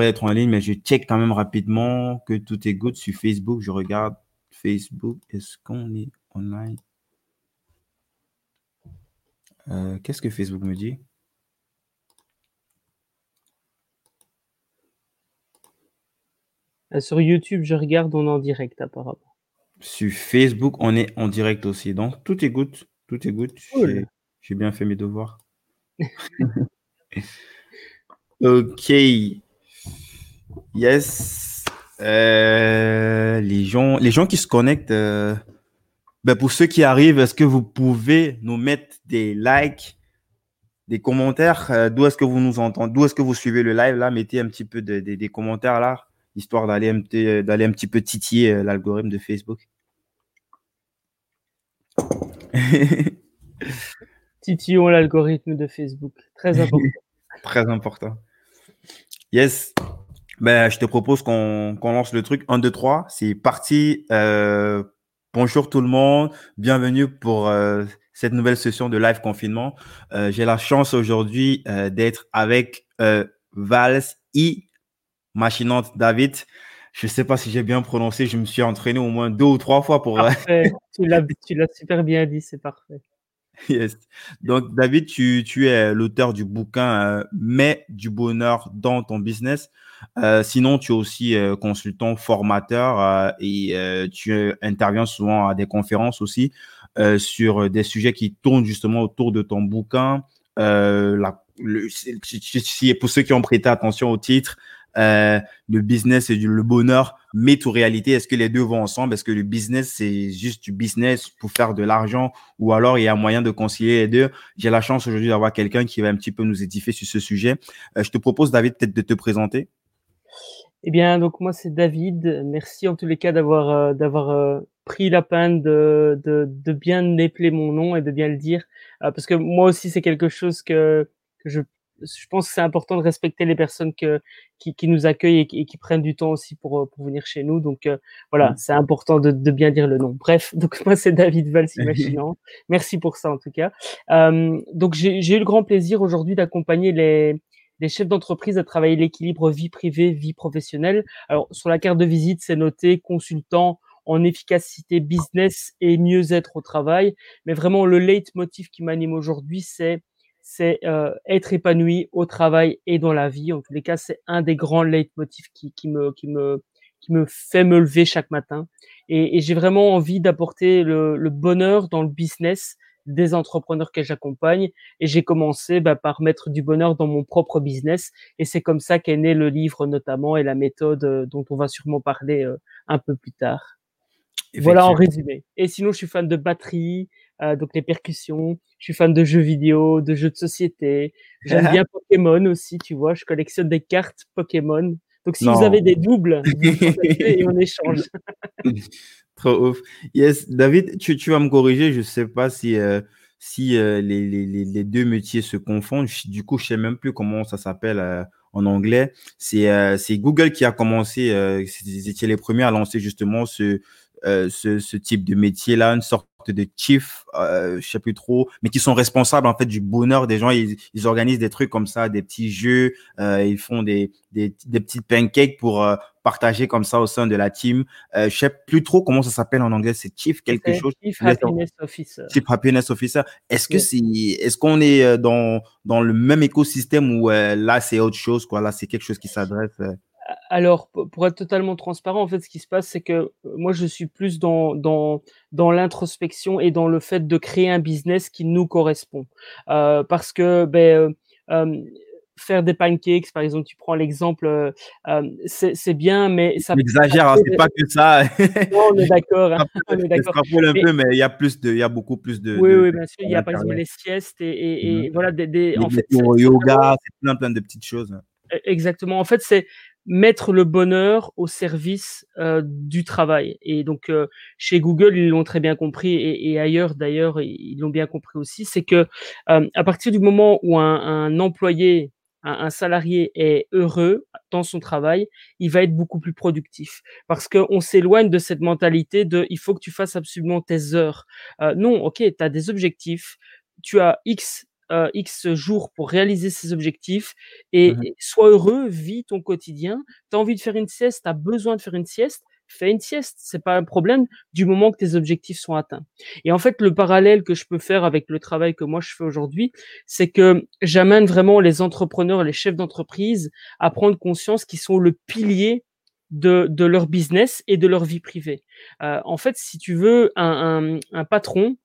devrait être en ligne, mais je check quand même rapidement que tout est good sur Facebook. Je regarde Facebook. Est-ce qu'on est online? Euh, qu'est-ce que Facebook me dit? Euh, sur YouTube, je regarde, on est en direct apparemment. Sur Facebook, on est en direct aussi. Donc, tout est good. Tout est good. J'ai bien fait mes devoirs. ok. Yes. Euh, les, gens, les gens qui se connectent, euh, ben pour ceux qui arrivent, est-ce que vous pouvez nous mettre des likes, des commentaires? Euh, D'où est-ce que vous nous entendez? D'où est-ce que vous suivez le live là? Mettez un petit peu de, des commentaires là, histoire d'aller d'aller un petit peu titiller l'algorithme de Facebook. Titillons l'algorithme de Facebook. Très important. Très important. Yes. Ben, je te propose qu'on lance le truc. 1, 2, 3. C'est parti. Euh, bonjour tout le monde. Bienvenue pour euh, cette nouvelle session de live confinement. Euh, j'ai la chance aujourd'hui d'être avec Vals I, machinante David. Je ne sais pas si j'ai bien prononcé. Je me suis entraîné au moins deux ou trois fois pour. Parfait. tu l'as super bien dit. C'est parfait. Yes. Donc, David, tu, tu es l'auteur du bouquin Mets du bonheur dans ton business. Euh, sinon, tu es aussi euh, consultant, formateur et tu interviens souvent à des conférences aussi sur des sujets qui tournent justement autour de ton bouquin. La, le, pour ceux qui ont prêté attention au titre, euh, le business et le bonheur, mais tout réalité, est-ce que les deux vont ensemble? Est-ce que le business, c'est juste du business pour faire de l'argent? Ou alors il y a moyen de concilier les deux? J'ai la chance aujourd'hui d'avoir quelqu'un qui va un petit peu nous édifier sur ce sujet. Euh, je te propose, David, peut-être de te présenter. Eh bien, donc moi, c'est David. Merci en tous les cas d'avoir euh, d'avoir pris la peine de, de, de bien épeler mon nom et de bien le dire. parce que moi aussi, c'est quelque chose que, que je je pense que c'est important de respecter les personnes que, qui, qui nous accueillent et qui, prennent du temps aussi pour, pour venir chez nous. Donc euh, voilà, mmh. c'est important de, de, bien dire le nom. Bref, donc moi c'est David Valls Imaginant. Merci pour ça en tout cas. Euh, donc j'ai eu le grand plaisir aujourd'hui d'accompagner les, les chefs d'entreprise à travailler l'équilibre vie privée, vie professionnelle. Alors sur la carte de visite, c'est noté consultant en efficacité business et mieux-être au travail. Mais vraiment, le leitmotiv qui m'anime aujourd'hui, c'est c'est euh, être épanoui au travail et dans la vie. En tous les cas, c'est un des grands leitmotifs qui, qui, me, qui, me, qui me fait me lever chaque matin. Et, et j'ai vraiment envie d'apporter le, le, bonheur dans le business des entrepreneurs que j'accompagne. Et j'ai commencé bah, par mettre du bonheur dans mon propre business. Et c'est comme ça qu'est né le livre notamment et la méthode euh, dont on va sûrement parler euh, un peu plus tard. Voilà en résumé. Et sinon, je suis fan de batterie, euh, donc les percussions. Je suis fan de jeux vidéo, de jeux de société. J'aime bien Pokémon aussi, tu vois. Je collectionne des cartes Pokémon. Donc si vous avez des doubles, et on échange. Trop ouf. Yes, David, tu, tu vas me corriger. Je ne sais pas si, euh, si euh, les, les, les, deux métiers se confondent. Du coup, je ne sais même plus comment ça s'appelle en anglais. C'est Google qui a commencé, c'était les premiers à lancer justement ce, ce, ce, type de métier-là, une sorte de chief, euh, je sais plus trop, mais qui sont responsables en fait du bonheur des gens. Ils, ils organisent des trucs comme ça, des petits jeux, euh, ils font des, des, des petites pancakes pour euh, partager comme ça au sein de la team. Euh, je sais plus trop comment ça s'appelle en anglais, c'est chief quelque chose? Chief Happiness Officer. Chief Happiness Officer. Est-ce que c'est, est-ce qu'on est euh, dans dans le même écosystème ou euh, là c'est autre chose quoi? Là c'est quelque chose qui s'adresse. Alors, pour être totalement transparent, en fait, ce qui se passe, c'est que euh, moi, je suis plus dans, dans, dans l'introspection et dans le fait de créer un business qui nous correspond. Euh, parce que ben, euh, faire des pancakes, par exemple, tu prends l'exemple, c'est bien, mais ça. Exagère, hein, c'est pas que ça. non, on est d'accord. Hein, on est d'accord. un peu, mais il y a plus de, il y a beaucoup plus de. Oui, oui, bien sûr. Il y a par exemple les siestes et, et, mmh voilà des, des en fait, yoga, c'est plein, plein de petites choses. E, exactement. En fait, c'est mettre le bonheur au service euh, du travail. Et donc euh, chez Google, ils l'ont très bien compris et, et ailleurs d'ailleurs, ils l'ont bien compris aussi, c'est que euh, à partir du moment où un, un employé, un, un, salarié est heureux dans son travail, il va être beaucoup plus productif parce qu'on s'éloigne de cette mentalité de il faut que tu fasses absolument tes heures. non, ok, tu as des objectifs, tu as X euh, X jours pour réaliser ces objectifs et, Mmh et sois heureux, vis ton quotidien. Tu as envie de faire une sieste, tu as besoin de faire une sieste, fais une sieste, c'est pas un problème du moment que tes objectifs sont atteints. Et en fait, le parallèle que je peux faire avec le travail que moi je fais aujourd'hui, c'est que j'amène vraiment les entrepreneurs, les chefs d'entreprise à prendre conscience qu'ils sont le pilier de, de leur business et de leur vie privée. Euh, en fait, si tu veux, un, un, un patron,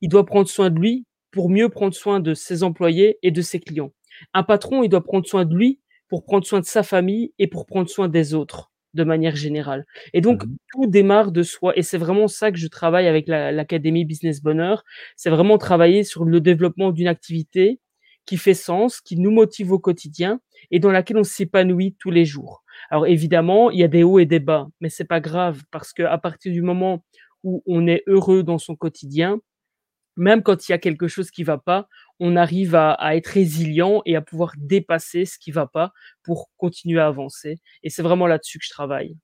il doit prendre soin de lui pour mieux prendre soin de ses employés et de ses clients. Un patron, il doit prendre soin de lui pour prendre soin de sa famille et pour prendre soin des autres de manière générale. Et donc, Mmh tout démarre de soi. Et c'est vraiment ça que je travaille avec la- l'Académie Business Bonheur. C'est vraiment travailler sur le développement d'une activité qui fait sens, qui nous motive au quotidien et dans laquelle on s'épanouit tous les jours. Alors évidemment, il y a des hauts et des bas, mais c'est pas grave parce que à partir du moment où on est heureux dans son quotidien, même quand il y a quelque chose qui va pas, on arrive à, être résilient et à pouvoir dépasser ce qui va pas pour continuer à avancer. Et c'est vraiment là-dessus que je travaille.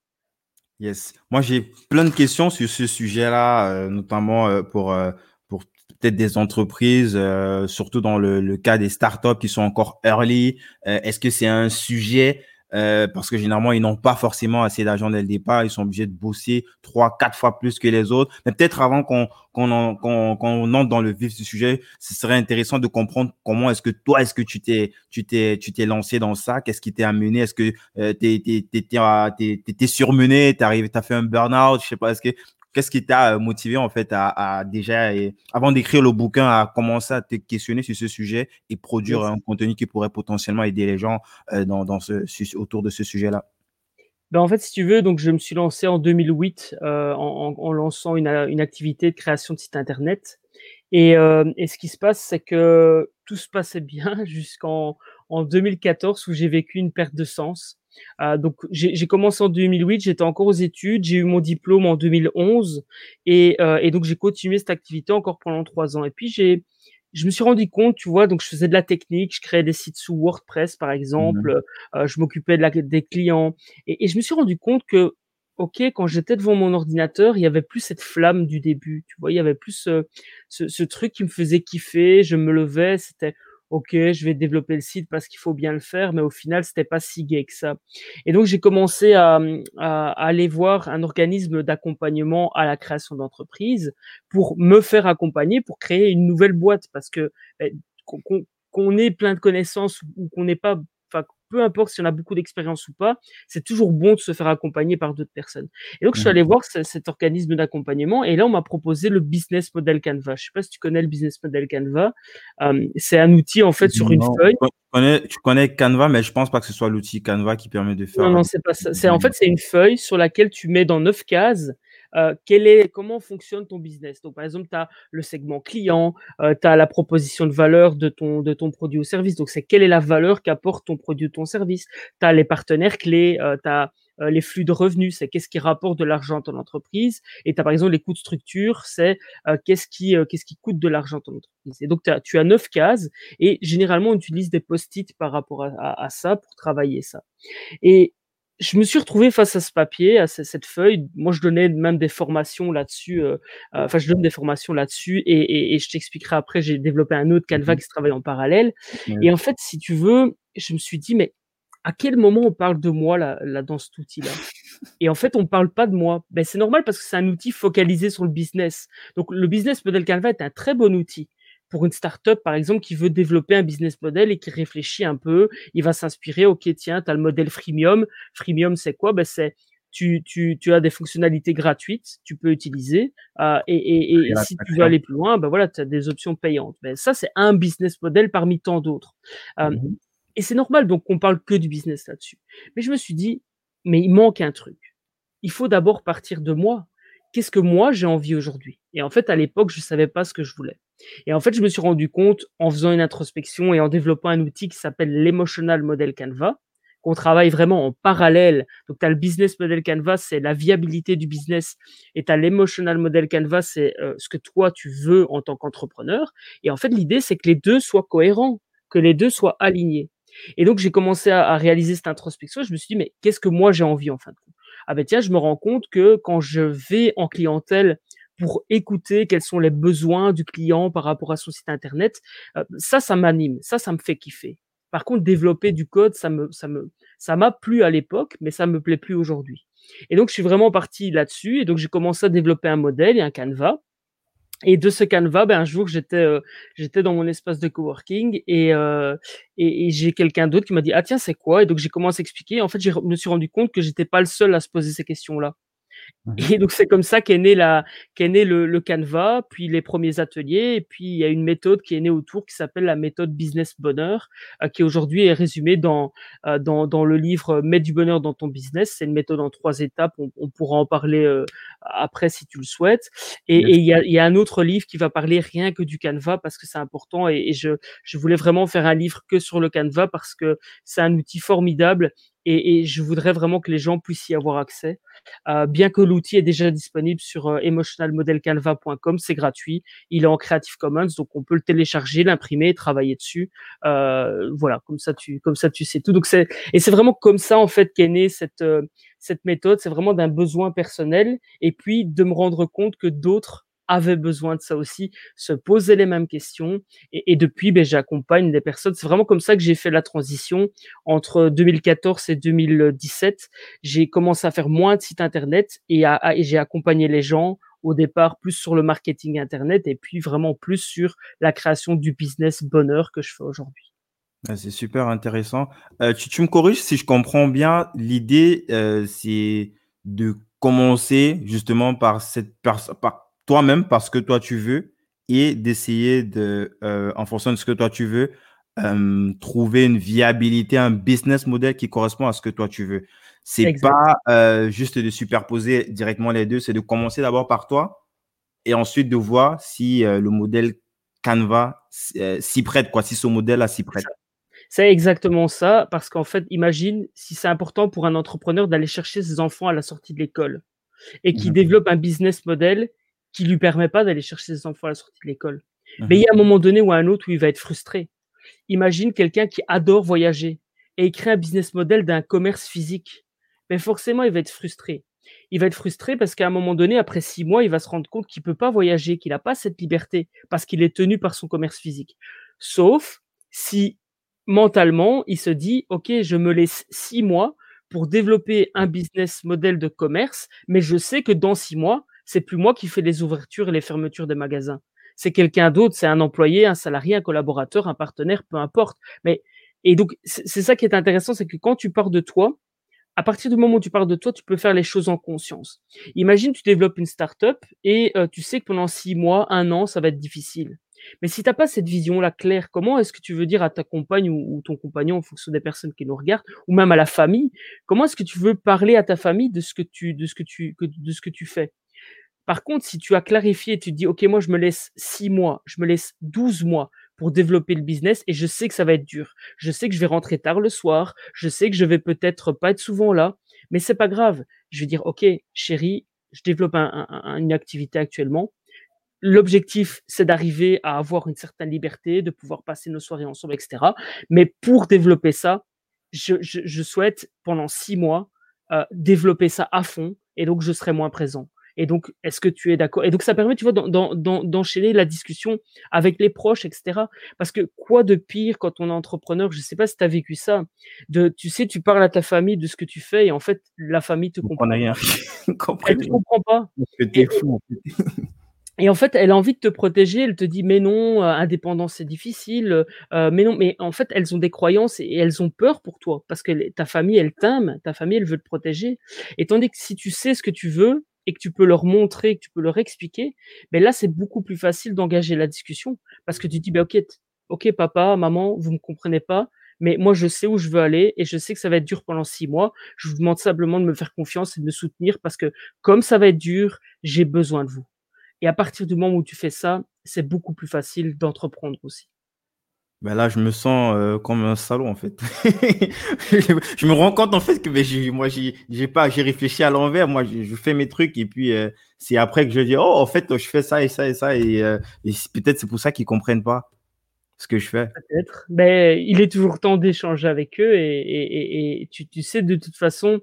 Yes. Moi, j'ai plein de questions sur ce sujet-là, euh, notamment euh, pour, euh, pour peut-être des entreprises, surtout dans le, cas des startups qui sont encore early. Est-ce que c'est un sujet euh, parce que généralement, ils n'ont pas forcément assez d'argent dès le départ. Ils sont obligés de bosser trois, quatre fois plus que les autres. Mais peut-être avant qu'on qu'on qu'on entre dans le vif du sujet, ce serait intéressant de comprendre comment est-ce que toi, est-ce que tu t'es tu t'es tu t'es lancé dans ça? Qu'est-ce qui t'a amené? Est-ce que euh, t'es- t'es- t'es surmené? T'es arrivé, t'as fait un burn-out? Je sais pas. Est-ce que qu'est-ce qui t'a euh, motivé en fait à, à déjà et avant d'écrire le bouquin à commencer à te questionner sur ce sujet et produire un contenu qui pourrait potentiellement aider les gens euh, dans dans ce su- autour de ce sujet-là? Ben, en fait, si tu veux, donc je me suis lancé en 2008 euh, en, lançant une, activité de création de site internet. Et, euh, et ce qui se passe, c'est que tout se passait bien jusqu'en en 2014 où j'ai vécu une perte de sens. Euh, donc j'ai commencé en 2008, j'étais encore aux études, j'ai eu mon diplôme en 2011 et, euh, et donc j'ai continué cette activité encore pendant trois ans. Et puis j'ai je me suis rendu compte, tu vois, donc je faisais de la technique, je créais des sites sous WordPress par exemple, euh, je m'occupais de la, des clients et, et je me suis rendu compte que ok, quand j'étais devant mon ordinateur, il y avait plus cette flamme du début, tu vois, il y avait plus ce, ce, ce truc qui me faisait kiffer, je me levais, c'était ok, je vais développer le site parce qu'il faut bien le faire, mais au final, c'était pas si gai que ça. Et donc, j'ai commencé à, à, à aller voir un organisme d'accompagnement à la création d'entreprise pour me faire accompagner, pour créer une nouvelle boîte, parce que eh, qu'on qu'on ait plein de connaissances ou qu'on n'ait pas, peu importe si on a beaucoup d'expérience ou pas, c'est toujours bon de se faire accompagner par d'autres personnes. Et donc, je suis allé voir ce- cet organisme d'accompagnement et là, on m'a proposé le business model Canva. Je sais pas si tu connais le business model Canva. Euh, c'est un outil, en fait, sur une feuille. tu connais, tu connais Canva, mais je pense pas que ce soit l'outil Canva qui permet de faire. Non, non, c'est pas ça. C'est, en fait, c'est une feuille sur laquelle tu mets dans neuf cases euh, quel est, comment fonctionne ton business? Donc, par exemple, tu as le segment client, euh, tu as la proposition de valeur de ton, de ton produit ou service. Donc, c'est quelle est la valeur qu'apporte ton produit ou ton service? Tu as les partenaires clés, euh, tu as les flux de revenus, c'est qu'est-ce qui rapporte de l'argent à ton entreprise? Et tu as, par exemple, les coûts de structure, c'est euh, qu'est-ce qui, euh, qu'est-ce qui coûte de l'argent à ton entreprise? Et donc, t'as- tu as neuf cases et généralement, on utilise des post-it par rapport à, à- à ça pour travailler ça. Et je me suis retrouvé face à ce papier, à ce- cette feuille. Moi, je donnais même des formations là-dessus. euh, euh, Enfin, je donne des formations là-dessus et, et- et je t'expliquerai après. J'ai développé un autre Canva Mhm. qui se travaille en parallèle. Et en fait, si tu veux, je me suis dit, mais à quel moment on parle de moi là, là dans cet outil-là? Et en fait, on parle pas de moi. Ben, c'est normal parce que c'est un outil focalisé sur le business. Donc, le business model Canva est un très bon outil pour une startup, par exemple, qui veut développer un business model et qui réfléchit un peu. Il va s'inspirer. Ok, tiens, tu as le modèle freemium. Freemium, c'est quoi? Ben, c'est tu, tu, tu as des fonctionnalités gratuites, tu peux utiliser, euh, et, et, et Et la si tu veux aller plus loin, ben voilà, tu as des options payantes. Ben, ça, c'est un business model parmi tant d'autres. Euh, Mhm. et c'est normal, donc on parle que du business là-dessus. Mais je me suis dit, mais il manque un truc. Il faut d'abord partir de moi. Qu'est-ce que moi j'ai envie aujourd'hui? Et en fait, à l'époque, je savais pas ce que je voulais. Et en fait, je me suis rendu compte en faisant une introspection et en développant un outil qui s'appelle l'Emotional Model Canva, qu'on travaille vraiment en parallèle. Donc, tu as le Business Model Canva, c'est la viabilité du business, et tu as l'Emotional Model Canva, c'est euh, ce que toi, tu veux en tant qu'entrepreneur. Et en fait, l'idée, c'est que les deux soient cohérents, que les deux soient alignés. Et donc, j'ai commencé à, à réaliser cette introspection. Je me suis dit, mais qu'est-ce que moi j'ai envie en fin de compte? Ah ben tiens, je me rends compte que quand je vais en clientèle pour écouter quels sont les besoins du client par rapport à son site internet. Euh, ça, ça m'anime, ça, ça me fait kiffer. Par contre, développer du code, ça me, ça me, ça m'a plu à l'époque, mais ça me plaît plus aujourd'hui. Et donc, je suis vraiment parti là-dessus. Et donc, j'ai commencé à développer un modèle et un canevas. Et de ce canevas, ben, un jour, j'étais euh, dans mon espace de coworking et, euh, et, et j'ai quelqu'un d'autre qui m'a dit ah tiens c'est quoi? Et donc j'ai commencé à expliquer. En fait, je me suis rendu compte que j'étais pas le seul à se poser ces questions-là. Mmh et donc c'est comme ça qu'est né la qu'est né le, le Canva, puis les premiers ateliers, et puis il y a une méthode qui est née autour qui s'appelle la méthode business bonheur, euh, qui aujourd'hui est résumée dans, euh, dans dans le livre Mets du bonheur dans ton business. C'est une méthode en trois étapes. On, on pourra en parler euh, après si tu le souhaites. Et, il y a il y a un autre livre qui va parler rien que du Canva parce que c'est important. Et, et je je voulais vraiment faire un livre que sur le Canva parce que c'est un outil formidable et, et, je voudrais vraiment que les gens puissent y avoir accès. Euh, bien que l'outil est déjà disponible sur euh, emotionalmodelcanva.com, c'est gratuit. Il est en Creative Commons, donc on peut le télécharger, l'imprimer, travailler dessus. Euh, voilà, comme ça tu comme ça tu sais tout. Donc c'est et c'est vraiment comme ça en fait qu'est née cette euh, cette méthode. C'est vraiment d'un besoin personnel et puis de me rendre compte que d'autres avaient besoin de ça aussi, se poser les mêmes questions. Et, depuis, ben, j'accompagne des personnes. C'est vraiment comme ça que j'ai fait la transition entre 2014 et 2017. J'ai commencé à faire moins de sites internet et, j'ai accompagné les gens au départ plus sur le marketing internet et puis vraiment plus sur la création du business bonheur que je fais aujourd'hui. Ah, c'est super intéressant. Euh, tu, me corriges si je comprends bien. L'idée, euh, c'est de commencer justement par cette personne, toi-même parce que toi tu veux et d'essayer de, euh, en fonction de ce que toi tu veux, euh, trouver une viabilité, un business model qui correspond à ce que toi tu veux. C'est pas euh, juste de superposer directement les deux, c'est de commencer d'abord par toi et ensuite de voir si le modèle Canva s'y prête, quoi, si ce modèle-là s'y prête. C'est exactement ça, parce qu'en fait, imagine si c'est important pour un entrepreneur d'aller chercher ses enfants à la sortie de l'école et qui mmh développe un business model qui lui permet pas d'aller chercher ses enfants à la sortie de l'école. Mmh Mais il y a un moment donné ou un autre où il va être frustré. Imagine quelqu'un qui adore voyager et il crée un business model d'un commerce physique. Mais forcément, il va être frustré. Il va être frustré parce qu'à un moment donné, après six mois, il va se rendre compte qu'il peut pas voyager, qu'il n'a pas cette liberté parce qu'il est tenu par son commerce physique. Sauf si mentalement, il se dit, OK, je me laisse six mois pour développer un business model de commerce, mais je sais que dans six mois, c'est plus moi qui fais les ouvertures et les fermetures des magasins. C'est quelqu'un d'autre, c'est un employé, un salarié, un collaborateur, un partenaire, peu importe. Mais et donc c'est ça qui est intéressant, c'est que quand tu pars de toi, à partir du moment où tu pars de toi, tu peux faire les choses en conscience. Imagine, tu développes une startup et euh, tu sais que pendant six mois, un an, ça va être difficile. Mais si tu n'as pas cette vision-là claire, comment est-ce que tu veux dire à ta compagne ou, ton compagnon, en fonction des personnes qui nous regardent, ou même à la famille, comment est-ce que tu veux parler à ta famille de ce que tu, de ce que tu, de ce que tu fais? Par contre, si tu as clarifié, tu te dis, OK, moi, je me laisse six mois, je me laisse 12 mois pour développer le business et je sais que ça va être dur. Je sais que je vais rentrer tard le soir. Je sais que je vais peut-être pas être souvent là, mais c'est pas grave. Je vais dire, OK, chérie, je développe une activité actuellement. L'objectif, c'est d'arriver à avoir une certaine liberté, de pouvoir passer nos soirées ensemble, etc. Mais pour développer ça, je, souhaite pendant six mois euh, développer ça à fond et donc je serai moins présent. Et donc, est-ce que tu es d'accord? Et donc, ça permet, tu vois, d'enchaîner la discussion avec les proches, etc. Parce que quoi de pire quand on est entrepreneur? Je ne sais pas si tu as vécu ça. De, tu sais, tu parles à ta famille de ce que tu fais et en fait, la famille te comprend. rien. Elle ne comprend pas. Et, fou, en fait, elle a envie de te protéger. Elle te dit, mais non, euh, indépendance, c'est difficile. Euh, mais non, mais en fait, elles ont des croyances et elles ont peur pour toi parce que ta famille, elle t'aime. Ta famille, elle veut te protéger. Et tandis que si tu sais ce que tu veux, et que tu peux leur montrer, que tu peux leur expliquer, mais là, c'est beaucoup plus facile d'engager la discussion parce que tu dis, ben, ok, ok, papa, maman, vous me comprenez pas, mais moi, je sais où je veux aller et je sais que ça va être dur pendant six mois. Je vous demande simplement de me faire confiance et de me soutenir parce que comme ça va être dur, j'ai besoin de vous. Et à partir du moment où tu fais ça, c'est beaucoup plus facile d'entreprendre aussi. Ben là, je me sens euh, comme un salaud en fait. je me rends compte en fait que ben, moi, j'ai pas, j'ai réfléchi à l'envers. Moi, je, fais mes trucs et puis euh, c'est après que je dis oh en fait je fais ça et ça et ça et, euh, peut-être c'est pour ça qu'ils comprennent pas ce que je fais. Peut-être. Ben il est toujours temps d'échanger avec eux et, tu, sais de toute façon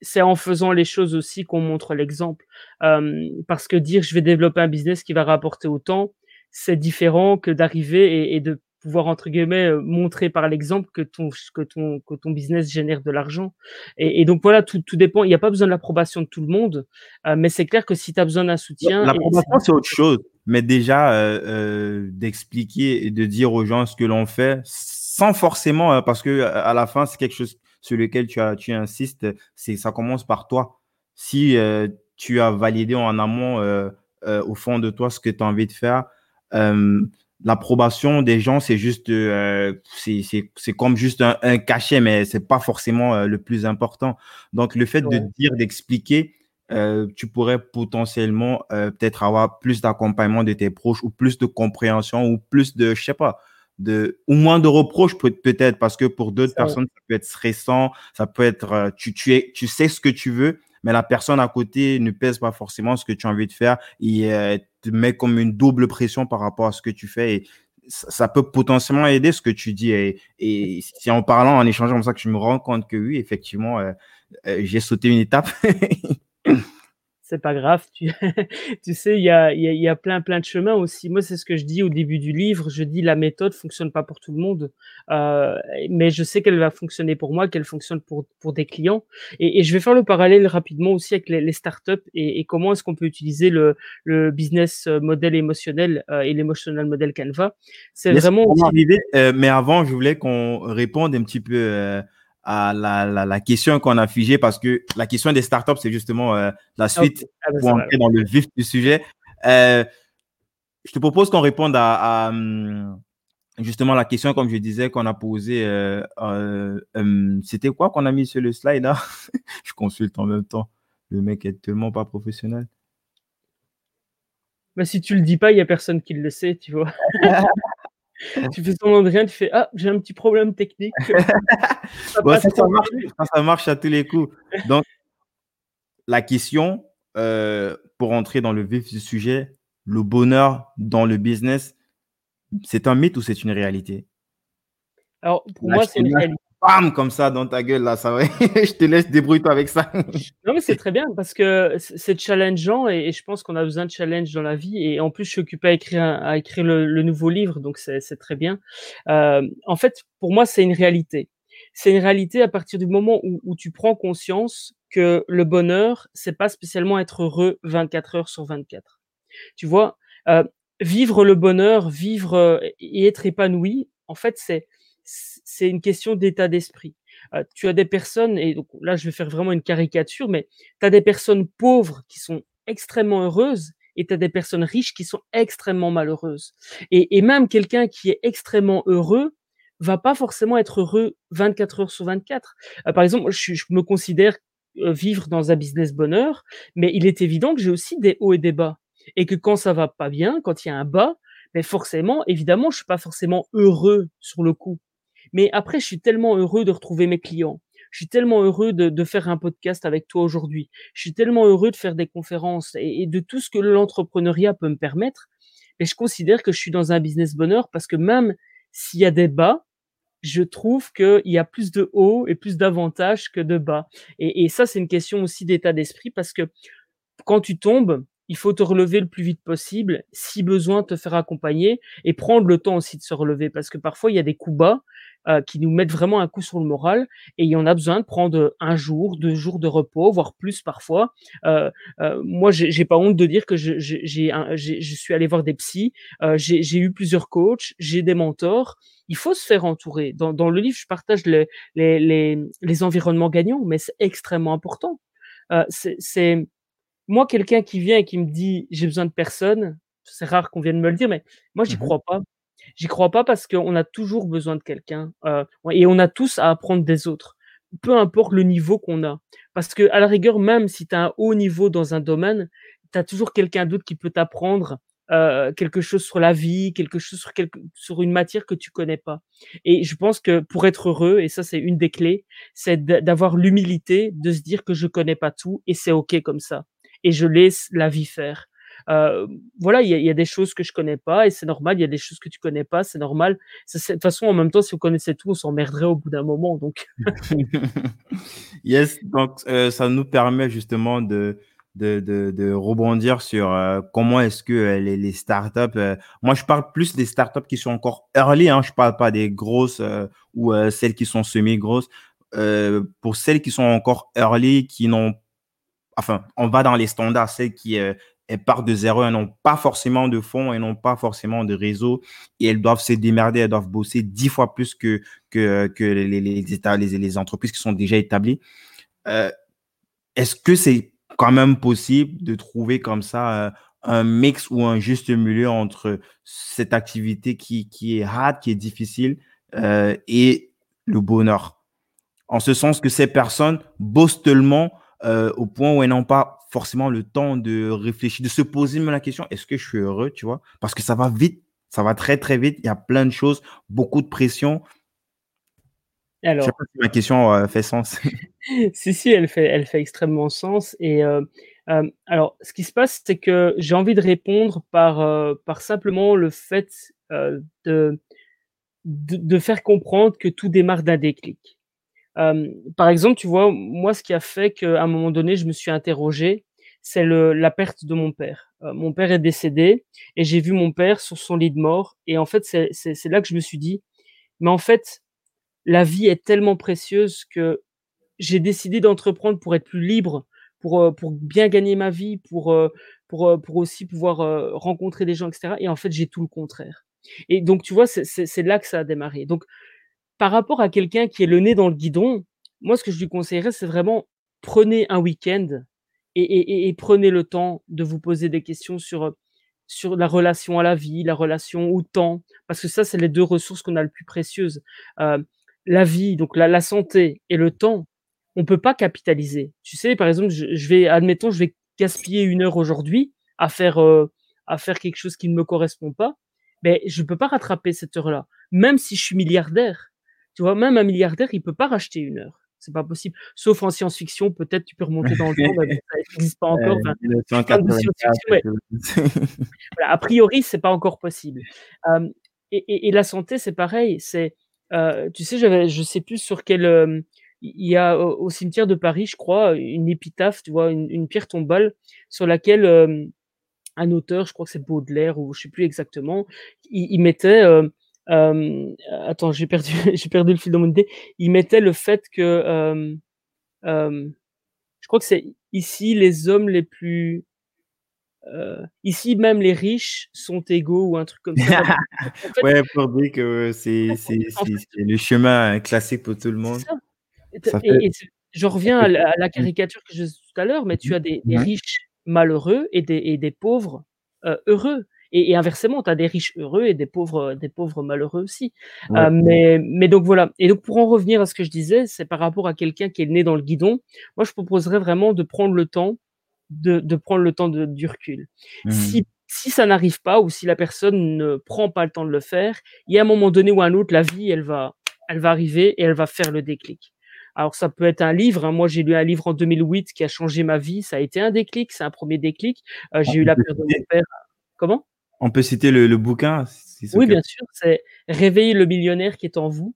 c'est en faisant les choses aussi qu'on montre l'exemple. Parce que dire je vais développer un business qui va rapporter autant, c'est différent que d'arriver et, de pouvoir entre guillemets euh, montrer par l'exemple que ton que ton que ton business génère de l'argent. Et, donc voilà tout, tout dépend. Il n'y a pas besoin de l'approbation de tout le monde euh, mais c'est clair que si tu as besoin d'un soutien l'approbation c'est autre chose. Mais déjà euh, d'expliquer et de dire aux gens ce que l'on fait sans forcément parce que à la fin c'est quelque chose sur lequel tu as tu insistes c'est ça commence par toi. Si tu as validé en amont au fond de toi ce que tu as envie de faire l'approbation des gens, c'est juste, euh, c'est comme juste un, cachet, mais c'est pas forcément euh, le plus important. Donc, le fait de dire, d'expliquer, euh, tu pourrais potentiellement peut-être avoir plus d'accompagnement de tes proches ou plus de compréhension ou plus de, je sais pas, de, ou moins de reproches peut-être parce que pour d'autres personnes, ça peut être stressant, ça peut être, tu, tu, es, tu sais ce que tu veux, mais la personne à côté ne pèse pas forcément ce que tu as envie de faire et euh, te met comme une double pression par rapport à ce que tu fais et ça, peut potentiellement aider ce que tu dis et, c'est en parlant, en échangeant comme ça que je me rends compte que oui, effectivement, euh, euh, j'ai sauté une étape. c'est pas grave. Tu, tu sais, il y a, y, y a, plein, plein de chemins aussi. Moi, c'est ce que je dis au début du livre. Je dis la méthode fonctionne pas pour tout le monde, euh, mais je sais qu'elle va fonctionner pour moi, qu'elle fonctionne pour, pour des clients. Et, et, je vais faire le parallèle rapidement aussi avec les, les startups et, et comment est-ce qu'on peut utiliser le, le business model émotionnel euh, et l'émotional model Canva. C'est vraiment. euh, mais avant, je voulais qu'on réponde un petit peu euh, à la, la, la question qu'on a figée parce que la question des startups, c'est justement euh, la suite ah, ben, pour entrer dans le vif du sujet. Euh, je te propose qu'on réponde à, à, hum, justement la question, comme je disais, qu'on a posée. Euh, hum, C'était quoi qu'on a mis sur le slide là Je consulte en même temps. Le mec est tellement pas professionnel. Mais si tu le dis pas, il y a personne qui le sait, tu vois. tu fais ton de rien, tu fais Ah, j'ai un petit problème technique. ça, marche, ça, marche, à tous les coups. Donc, la question, euh, pour entrer dans le vif du sujet, le bonheur dans le business, c'est un mythe ou c'est une réalité? Alors, pour moi, c'est une réalité bam, comme ça dans ta gueule, là, ça va. je te laisse débrouiller avec ça. non, mais c'est très bien parce que c'est challengeant et, je pense qu'on a besoin de challenge dans la vie. Et en plus, je suis occupé à écrire, à écrire le, nouveau livre, donc c'est très bien. Euh, en fait, pour moi, c'est une réalité. C'est une réalité à partir du moment où, où, tu prends conscience que le bonheur, c'est pas spécialement être heureux 24 heures sur 24. Tu vois, euh, vivre le bonheur, vivre euh, et être épanoui, en fait, c'est c'est une question d'état d'esprit. Euh, tu as des personnes, et donc là je vais faire vraiment une caricature, mais tu as des personnes pauvres qui sont extrêmement heureuses et tu as des personnes riches qui sont extrêmement malheureuses. Et, même quelqu'un qui est extrêmement heureux va pas forcément être heureux 24 heures sur 24. Euh, par exemple, je, me considère euh, vivre dans un business bonheur, mais il est évident que j'ai aussi des hauts et des bas. Et que quand ça va pas bien, quand il y a un bas, mais forcément, évidemment, je suis pas forcément heureux sur le coup. Mais après, je suis tellement heureux de retrouver mes clients. Je suis tellement heureux de, faire un podcast avec toi aujourd'hui. Je suis tellement heureux de faire des conférences et, de tout ce que l'entrepreneuriat peut me permettre. Et je considère que je suis dans un business bonheur parce que même s'il y a des bas, je trouve qu'il y a plus de hauts et plus d'avantages que de bas. Et, ça, c'est une question aussi d'état d'esprit parce que quand tu tombes, il faut te relever le plus vite possible, si besoin, te faire accompagner et prendre le temps aussi de se relever parce que parfois il y a des coups bas qui nous mettent vraiment un coup sur le moral et il y en a besoin de prendre un jour, deux jours de repos, voire plus parfois. Euh, euh, moi, j'ai pas honte de dire que je, j'ai, je suis allé voir des psys, euh, j'ai eu plusieurs coachs, j'ai des mentors. Il faut se faire entourer. Dans, dans le livre, je partage les, les, les, les environnements gagnants, mais c'est extrêmement important. Euh, c'est moi quelqu'un qui vient et qui me dit j'ai besoin de personne. C'est rare qu'on vienne me le dire, mais moi j'y mmh crois pas. J'y crois pas parce qu'on a toujours besoin de quelqu'un euh, et on a tous à apprendre des autres, peu importe le niveau qu'on a. Parce que à la rigueur, même si tu as un haut niveau dans un domaine, tu as toujours quelqu'un d'autre qui peut t'apprendre euh, quelque chose sur la vie, quelque chose sur, sur une matière que tu connais pas. Et je pense que pour être heureux, et ça c'est une des clés, c'est d'avoir l'humilité de se dire que je connais pas tout et c'est ok comme ça. Et je laisse la vie faire. Euh, voilà, il y a, des choses que je connais pas et c'est normal. Il y a des choses que tu connais pas, c'est normal. De toute façon, en même temps, si on connaissait tout, on s'emmerderait au bout d'un moment. Donc. Yes, donc ça nous permet justement de, de, de, rebondir sur comment est-ce que les, les, startups. moi, je parle plus des startups qui sont encore early. Hein, je parle pas des grosses ou celles qui sont semi-grosses. pour celles qui sont encore early, qui n'ont enfin, on va dans les standards, celles qui euh, partent de zéro, elles n'ont pas forcément de fonds, elles n'ont pas forcément de réseau et elles doivent se démerder, elles doivent bosser dix fois plus que, que, les, les, États, les, entreprises qui sont déjà établies. Euh, est-ce que c'est quand même possible de trouver comme ça euh, un mix ou un juste milieu entre cette activité qui, qui est hard, qui est difficile et le bonheur? En ce sens que ces personnes bossent tellement euh, au point où elles n'ont pas forcément le temps de réfléchir, de se poser même la question est-ce que je suis heureux, tu vois? Parce que ça va vite, ça va très très vite. Il y a plein de choses, beaucoup de pression. Alors, je sais pas si ma question euh, fait sens. si si, elle fait, elle fait extrêmement sens. Et euh, alors, ce qui se passe, c'est que j'ai envie de répondre par par simplement le fait de, de, de faire comprendre que tout démarre d'un déclic par exemple, tu vois, moi, ce qui a fait qu'à un moment donné, je me suis interrogé, c'est la perte de mon père. mon père est décédé et j'ai vu mon père sur son lit de mort. Et en fait, c'est là que je me suis dit, mais en fait, la vie est tellement précieuse que j'ai décidé d'entreprendre pour être plus libre, pour, pour bien gagner ma vie, pour, pour, pour aussi pouvoir rencontrer des gens, etc. Et en fait, j'ai tout le contraire. Et donc, tu vois, c'est là que ça a démarré. Donc, par rapport à quelqu'un qui est le nez dans le guidon, moi, ce que je lui conseillerais, c'est vraiment prenez un week-end et, prenez le temps de vous poser des questions sur, sur la relation à la vie, la relation au temps, parce que ça, c'est les deux ressources qu'on a le plus précieuses. Euh, la vie, donc la, santé et le temps, on peut pas capitaliser. Tu sais, par exemple, je, vais, admettons, je vais gaspiller une heure aujourd'hui à faire, euh, à faire quelque chose qui ne me correspond pas, mais je peux pas rattraper cette heure-là, même si je suis milliardaire. Tu vois, même un milliardaire, il peut pas racheter une heure. C'est pas possible. Sauf en science-fiction, peut-être tu peux remonter dans le temps, mais ça n'existe pas encore. a priori, c'est pas encore possible. et, la santé, c'est pareil. C'est, euh, tu sais, j'avais, je sais plus sur quel. il y a au, cimetière de Paris, je crois, une épitaphe, tu vois, une, pierre tombale sur laquelle un auteur, je crois que c'est Baudelaire ou je sais plus exactement, il, il mettait euh, attends, j'ai perdu, j'ai perdu le fil de mon idée. Il mettait le fait que, euh, euh, je crois que c'est ici les hommes les plus, ici même les riches sont égaux ou un truc comme ça. ouais, pour dire que c'est, c'est, le chemin classique pour tout le monde. et, je reviens à la, caricature que je disais tout à l'heure, mais tu mmh as des, riches malheureux et des, et des pauvres heureux. Et, inversement, tu as des riches heureux et des pauvres, des pauvres malheureux aussi. Euh, mais, mais donc voilà. Et donc pour en revenir à ce que je disais, c'est par rapport à quelqu'un qui est né dans le guidon. Moi, je proposerais vraiment de prendre le temps, de, de prendre le temps de, du recul. Mmh. Si si ça n'arrive pas ou si la personne ne prend pas le temps de le faire, il y a un moment donné ou un autre, la vie, elle va, elle va arriver et elle va faire le déclic. Alors ça peut être un livre. Hein. Moi, j'ai lu un livre en 2008 qui a changé ma vie. Ça a été un déclic. C'est un premier déclic. Euh, j'ai eu la perte de mon père. Comment? On peut citer le, bouquin Oui, bien sûr. C'est Réveiller le millionnaire qui est en vous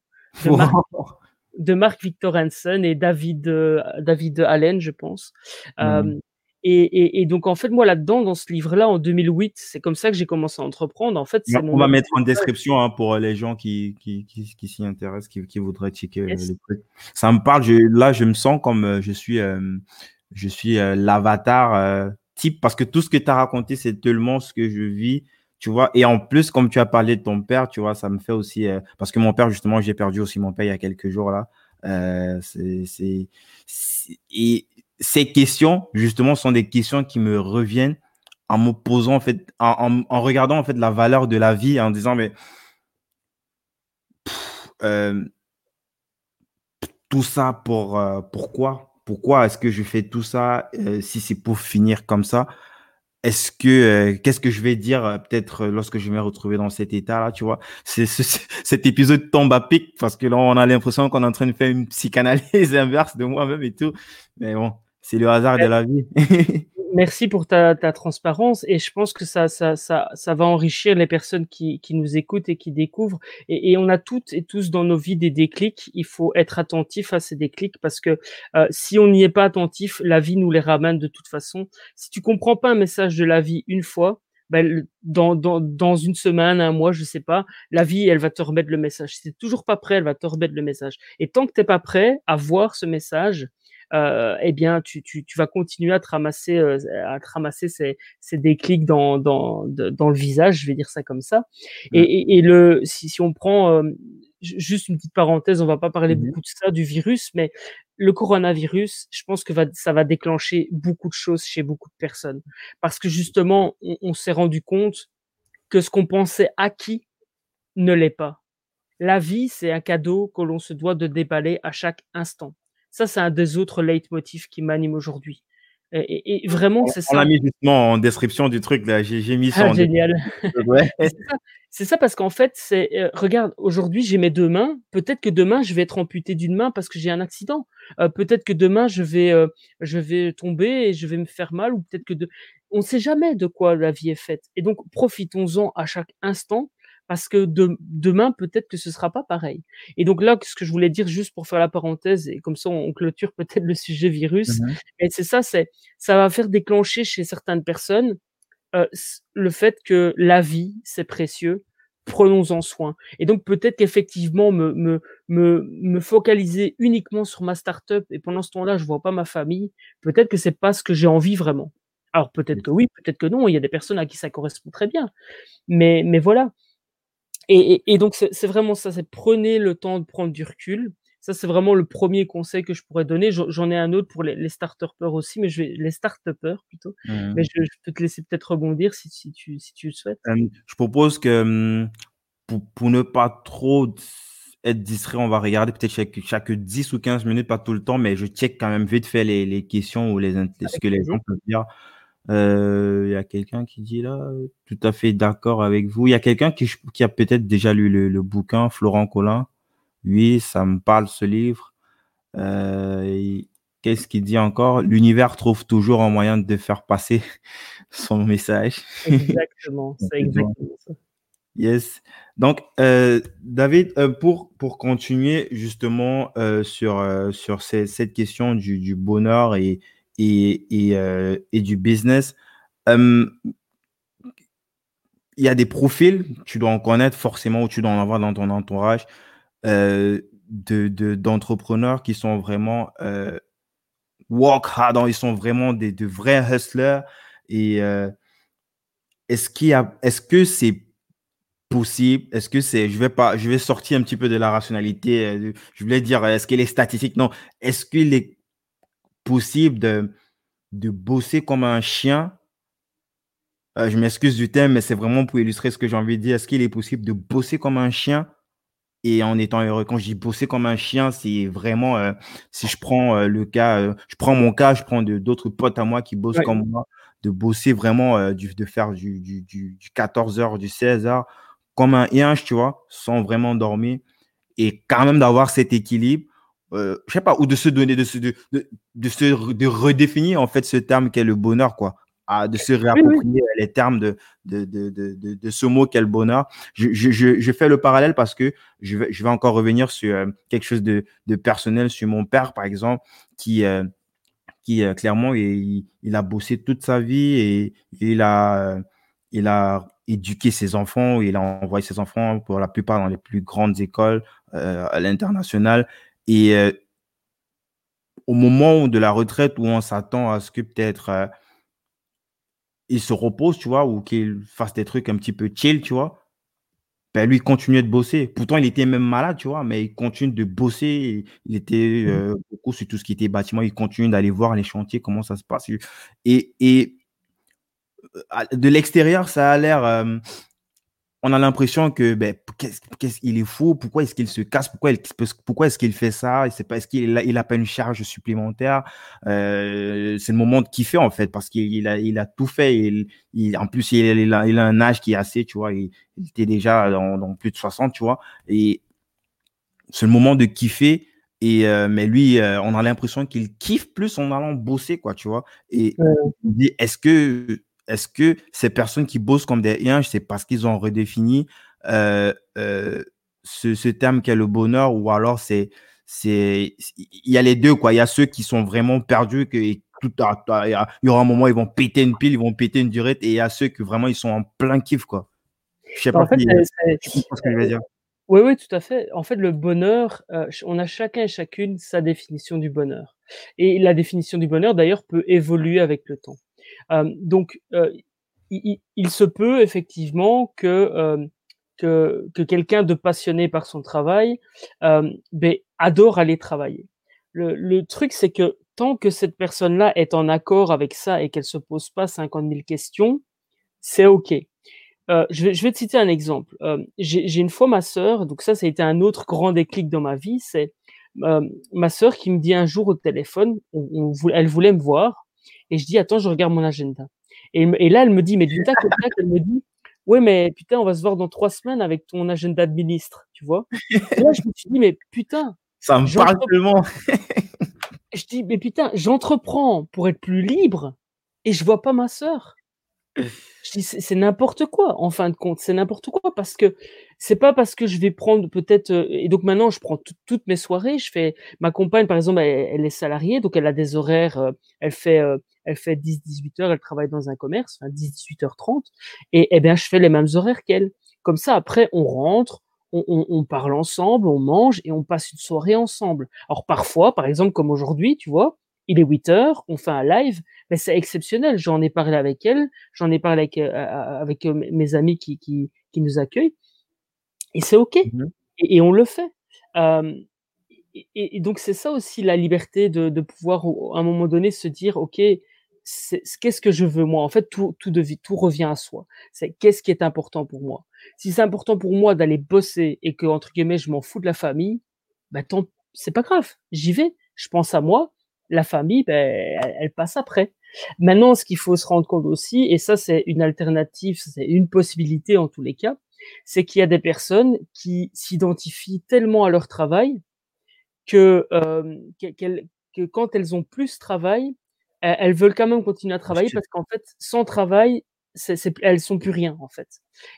de Mark, Victor Hansen et David, euh, David Allen, je pense. Mmh. et, donc, en fait, moi, là-dedans, dans ce livre-là, en 2008, c'est comme ça que j'ai commencé à entreprendre. En fait, on va mettre en description hein, pour les gens qui, qui, qui, s'y intéressent, qui, voudraient checker le. Ça me parle. là, je me sens comme euh, je suis, euh, je suis l'avatar type parce que tout ce que tu as raconté, c'est tellement ce que je vis tu vois. Et en plus, comme tu as parlé de ton père, tu vois, ça me fait aussi, euh, parce que mon père, justement, j'ai perdu aussi mon père il y a quelques jours là. Euh, c'est, et ces questions, justement, sont des questions qui me reviennent en me posant, en fait, en, en, regardant, en fait, la valeur de la vie, en disant, mais euh, tout ça pour pourquoi? Pourquoi est-ce que je fais tout ça? Si c'est pour finir comme ça est-ce que euh, qu'est-ce que je vais dire euh, peut-être euh, lorsque je vais me retrouver dans cet état-là, tu vois? C'est cet épisode tombe à pic parce que là on a l'impression qu'on est en train de faire une psychanalyse inverse de moi-même et tout. Mais bon, c'est le hasard de la vie. merci pour ta, ta, transparence et je pense que ça, ça, ça, ça va enrichir les personnes qui, qui nous écoutent et qui découvrent. Et, on a toutes et tous dans nos vies des déclics. Il faut être attentif à ces déclics parce que euh, si on n'y est pas attentif, la vie nous les ramène de toute façon. Si tu comprends pas un message de la vie une fois, ben, dans, dans, dans une semaine, un mois, je sais pas, la vie, elle va te remettre le message. Si t'es toujours pas prêt, elle va te remettre le message. Et tant que t'es pas prêt à voir ce message, euh, eh bien, tu, tu, tu, vas continuer à te ramasser, euh, à te ramasser ces, ces déclics dans, dans, dans le visage, je vais dire ça comme ça. Et, et, et, le, si, si on prend euh, juste une petite parenthèse, on va pas parler mmh beaucoup de ça, du virus, mais le coronavirus, je pense que va, ça va déclencher beaucoup de choses chez beaucoup de personnes. Parce que justement, on, on s'est rendu compte que ce qu'on pensait acquis ne l'est pas. La vie, c'est un cadeau que l'on se doit de déballer à chaque instant. Ça, c'est un des autres leitmotifs qui m'anime aujourd'hui. Et, et, vraiment, c'est ça. On l'a mis justement en description du truc, là. J'ai mis ça ah, Génial. Ouais. c'est ça, parce qu'en fait, c'est, euh, regarde, aujourd'hui, j'ai mes deux mains. Peut-être que demain, je vais être amputé d'une main parce que j'ai un accident. Euh, peut-être que demain, je vais, euh, je vais tomber et je vais me faire mal, ou peut-être que de... on ne sait jamais de quoi la vie est faite. Et donc, profitons-en à chaque instant parce que de, demain, peut-être que ce sera pas pareil. Et donc là, ce que je voulais dire juste pour faire la parenthèse, et comme ça on clôture peut-être le sujet virus, mmh c'est ça, c'est ça va faire déclencher chez certaines personnes euh, le fait que la vie, c'est précieux, prenons-en soin. Et donc peut-être qu'effectivement me, me, me, me focaliser uniquement sur ma startup et pendant ce temps-là, je vois pas ma famille, peut-être que c'est pas ce que j'ai envie vraiment. Alors peut-être que oui, peut-être que non, il y a des personnes à qui ça correspond très bien. Mais, mais voilà. Et, et, donc, c'est vraiment ça, c'est prenez le temps de prendre du recul. Ça, c'est vraiment le premier conseil que je pourrais donner. J'en ai un autre pour les, les start-upers aussi, mais je vais les start-upers plutôt. Mmh. Mais je, je, peux te laisser peut-être rebondir si, si, tu, si tu le souhaites. je propose que mmh, pour, pour, ne pas trop être distrait, on va regarder peut-être chaque, chaque 10 ou 15 minutes, pas tout le temps, mais je check quand même vite fait les, les questions ou les, ce que les gens peuvent dire. Euh, il y a quelqu'un qui dit là, tout à fait d'accord avec vous. Il y a quelqu'un qui, qui a peut-être déjà lu le, le, bouquin, Florent Collin. Oui, ça me parle ce livre. Euh, Qu'est-ce qu'il dit encore? L'univers trouve toujours un moyen de faire passer son message. Exactement, c'est exactement ça. Yes. Donc, euh, David, pour, pour continuer justement euh, sur, euh, sur ces, cette question du, du bonheur et, euh, et du business, il y a des profils, tu dois en connaître forcément ou tu dois en avoir dans ton entourage, euh, de, de, d'entrepreneurs qui sont vraiment euh, work hard, hein, ils sont vraiment des, de vrais hustlers. Et euh, est-ce qu'il est-ce que c'est possible? Est-ce que c'est, je vais je vais sortir un petit peu de la rationalité. Je voulais dire, est-ce qu'il est statistique Non. Est-ce qu'il est possible de, de bosser comme un chien. Euh, je m'excuse du thème, mais c'est vraiment pour illustrer ce que j'ai envie de dire. Est-ce qu'il est possible de bosser comme un chien? Et en étant heureux Quand je dis bosser comme un chien, c'est vraiment, euh, si je prends euh, le cas, je prends mon cas, je prends d'autres potes à moi qui bossent ouais. comme moi, de bosser vraiment, du, de faire du, du, du, du 14h, du 16h, comme un hinge, tu vois, sans vraiment dormir et quand même d'avoir cet équilibre euh, je sais pas, ou de se donner, de se, de, de, de, se, de redéfinir en fait ce terme qu'est le bonheur, quoi. À, de se réapproprier oui, oui. les termes de, de, de, de, de ce mot qu'est le bonheur. Je, je, je, je, fais le parallèle parce que je vais, je vais encore revenir sur euh, quelque chose de, de personnel, sur mon père, par exemple, qui, euh, qui euh, clairement, il, il, a bossé toute sa vie et il a, il a éduqué ses enfants, il a envoyé ses enfants pour la plupart dans les plus grandes écoles à l'international. Et euh, au moment de la retraite où on s'attend à ce que peut-être euh, il se repose, tu vois, ou qu'il fasse des trucs un petit peu chill, tu vois, ben lui, il continuait de bosser. Pourtant, il était même malade, tu vois, mais il continue de bosser. Il était mmh. euh, beaucoup sur tout ce qui était bâtiment. Il continue d'aller voir les chantiers, comment ça se passe. Et, et de l'extérieur, ça a l'air euh, on a l'impression que ben, qu'est-ce qu'il est fou, pourquoi est-ce qu'il se casse, pourquoi, il, pourquoi est-ce qu'il fait ça, c'est pas, est-ce qu'il a, il a pas une charge supplémentaire, euh, c'est le moment de kiffer en fait, parce qu'il a, il a tout fait, il, il, en plus il, il, a, il a un âge qui est assez, tu vois, il, était déjà dans, dans, plus de 60, tu vois, et c'est le moment de kiffer, Et euh, mais lui, euh, on a l'impression qu'il kiffe plus en allant bosser, quoi, tu vois. Et est-ce que, est-ce que ces personnes qui bossent comme des anges, c'est parce qu'ils ont redéfini euh, ce, ce, terme qu'est le bonheur, ou alors c'est, c'est, il y a les deux, quoi. Il y a ceux qui sont vraiment perdus, que tout il y aura un moment, ils vont péter une pile, ils vont péter une durette, et il y a ceux qui vraiment ils sont en plein kiff, quoi. Je sais bah, pas, si, ce que je veux dire. Oui, oui, tout à fait. En fait, le bonheur, euh, on a chacun et chacune sa définition du bonheur. Et la définition du bonheur, d'ailleurs, peut évoluer avec le temps. Euh, donc, euh, il, se peut effectivement que euh, que, que quelqu'un de passionné par son travail ben, adore aller travailler. Le, le truc, c'est que tant que cette personne-là est en accord avec ça et qu'elle se pose pas 50 000 questions, c'est OK. Je, vais, je, vais, te citer un exemple. J'ai une fois ma sœur, donc ça, ça a été un autre grand déclic dans ma vie, c'est ma sœur qui me dit un jour au téléphone, on, on, elle voulait me voir, et je dis, attends, je regarde mon agenda. Et, et là, elle me dit, mais du tac elle me dit, ouais, mais putain, on va se voir dans trois semaines avec ton agenda de ministre, tu vois. Et là, je me suis dit, mais putain. Ça me parle tellement. je dis, mais putain, j'entreprends pour être plus libre et je vois pas ma sœur c'est n'importe quoi, en fin de compte, c'est n'importe quoi parce que c'est pas parce que je vais prendre peut-être euh, et donc maintenant je prends toutes mes soirées, je fais ma compagne par exemple elle, est salariée donc elle a des horaires, euh, elle fait euh, elle fait 10 18 heures, elle travaille dans un commerce, enfin 10 18 heures 30 et eh bien je fais les mêmes horaires qu'elle. Comme ça après on rentre, on, on, parle ensemble, on mange et on passe une soirée ensemble. Alors parfois, par exemple comme aujourd'hui, tu vois, il est 8 heures, on fait un live, mais c'est exceptionnel. J'en ai parlé avec elle, j'en ai parlé avec, euh, avec euh, mes amis qui, qui, qui, nous accueillent, et c'est OK. Mmh et, et, on le fait. Euh, et, et, donc c'est ça aussi la liberté de, de, pouvoir à un moment donné se dire OK, qu'est-ce que je veux moi? En fait, tout, tout, devient, tout revient à soi. C'est qu'est-ce qui est important pour moi? Si c'est important pour moi d'aller bosser et que entre guillemets je m'en fous de la famille, bah tant c'est pas grave, j'y vais. Je pense à moi, la famille, ben, elle, passe après. Maintenant, ce qu'il faut se rendre compte aussi, et ça c'est une alternative, c'est une possibilité en tous les cas, c'est qu'il y a des personnes qui s'identifient tellement à leur travail que, euh, que quand elles ont plus de travail, elles, veulent quand même continuer à travailler parce qu'en fait, sans travail, c'est, c'est, elles sont plus rien en fait.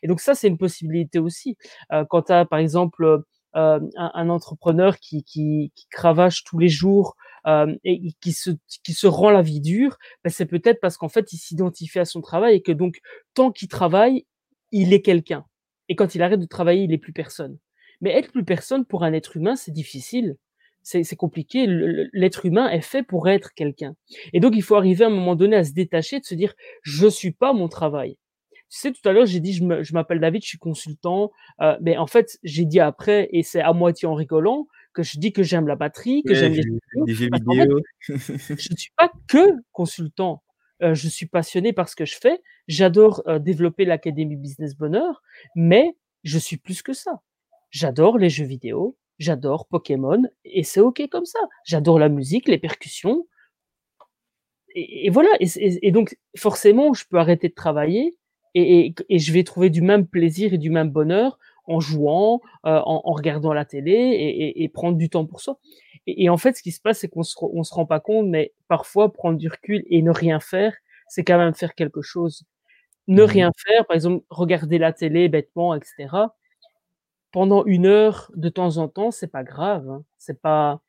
Et donc ça, c'est une possibilité aussi. Euh, quand tu as par exemple euh, un, un, entrepreneur qui, qui, qui cravache tous les jours euh, et qui se, qui se rend la vie dure, ben c'est peut-être parce qu'en fait, il s'identifie à son travail et que donc, tant qu'il travaille, il est quelqu'un. Et quand il arrête de travailler, il est plus personne. Mais être plus personne pour un être humain, c'est difficile. C'est compliqué. L'être humain est fait pour être quelqu'un. Et donc, il faut arriver à un moment donné à se détacher, de se dire, je suis pas mon travail. Tu sais, tout à l'heure, j'ai dit, je m'appelle David, je suis consultant. Euh, mais en fait, j'ai dit après, et c'est à moitié en rigolant, que je dis que j'aime la batterie, que j'aime les jeux vidéo. je ne suis pas que consultant. Euh, je suis passionné par ce que je fais. J'adore euh, développer l'académie Business Bonheur, mais je suis plus que ça. J'adore les jeux vidéo, j'adore Pokémon, et c'est ok comme ça. J'adore la musique, les percussions. Et, voilà. Et, donc, forcément, je peux arrêter de travailler et, je vais trouver du même plaisir et du même bonheur en jouant, euh, en, en, regardant la télé et, et, et, prendre du temps pour soi. Et, et en fait, ce qui se passe, c'est qu'on se, on se rend pas compte, mais parfois prendre du recul et ne rien faire, c'est quand même faire quelque chose. Ne mmh rien faire, par exemple, regarder la télé bêtement, etc. Pendant une heure de temps en temps, c'est pas grave. Hein. C'est pas,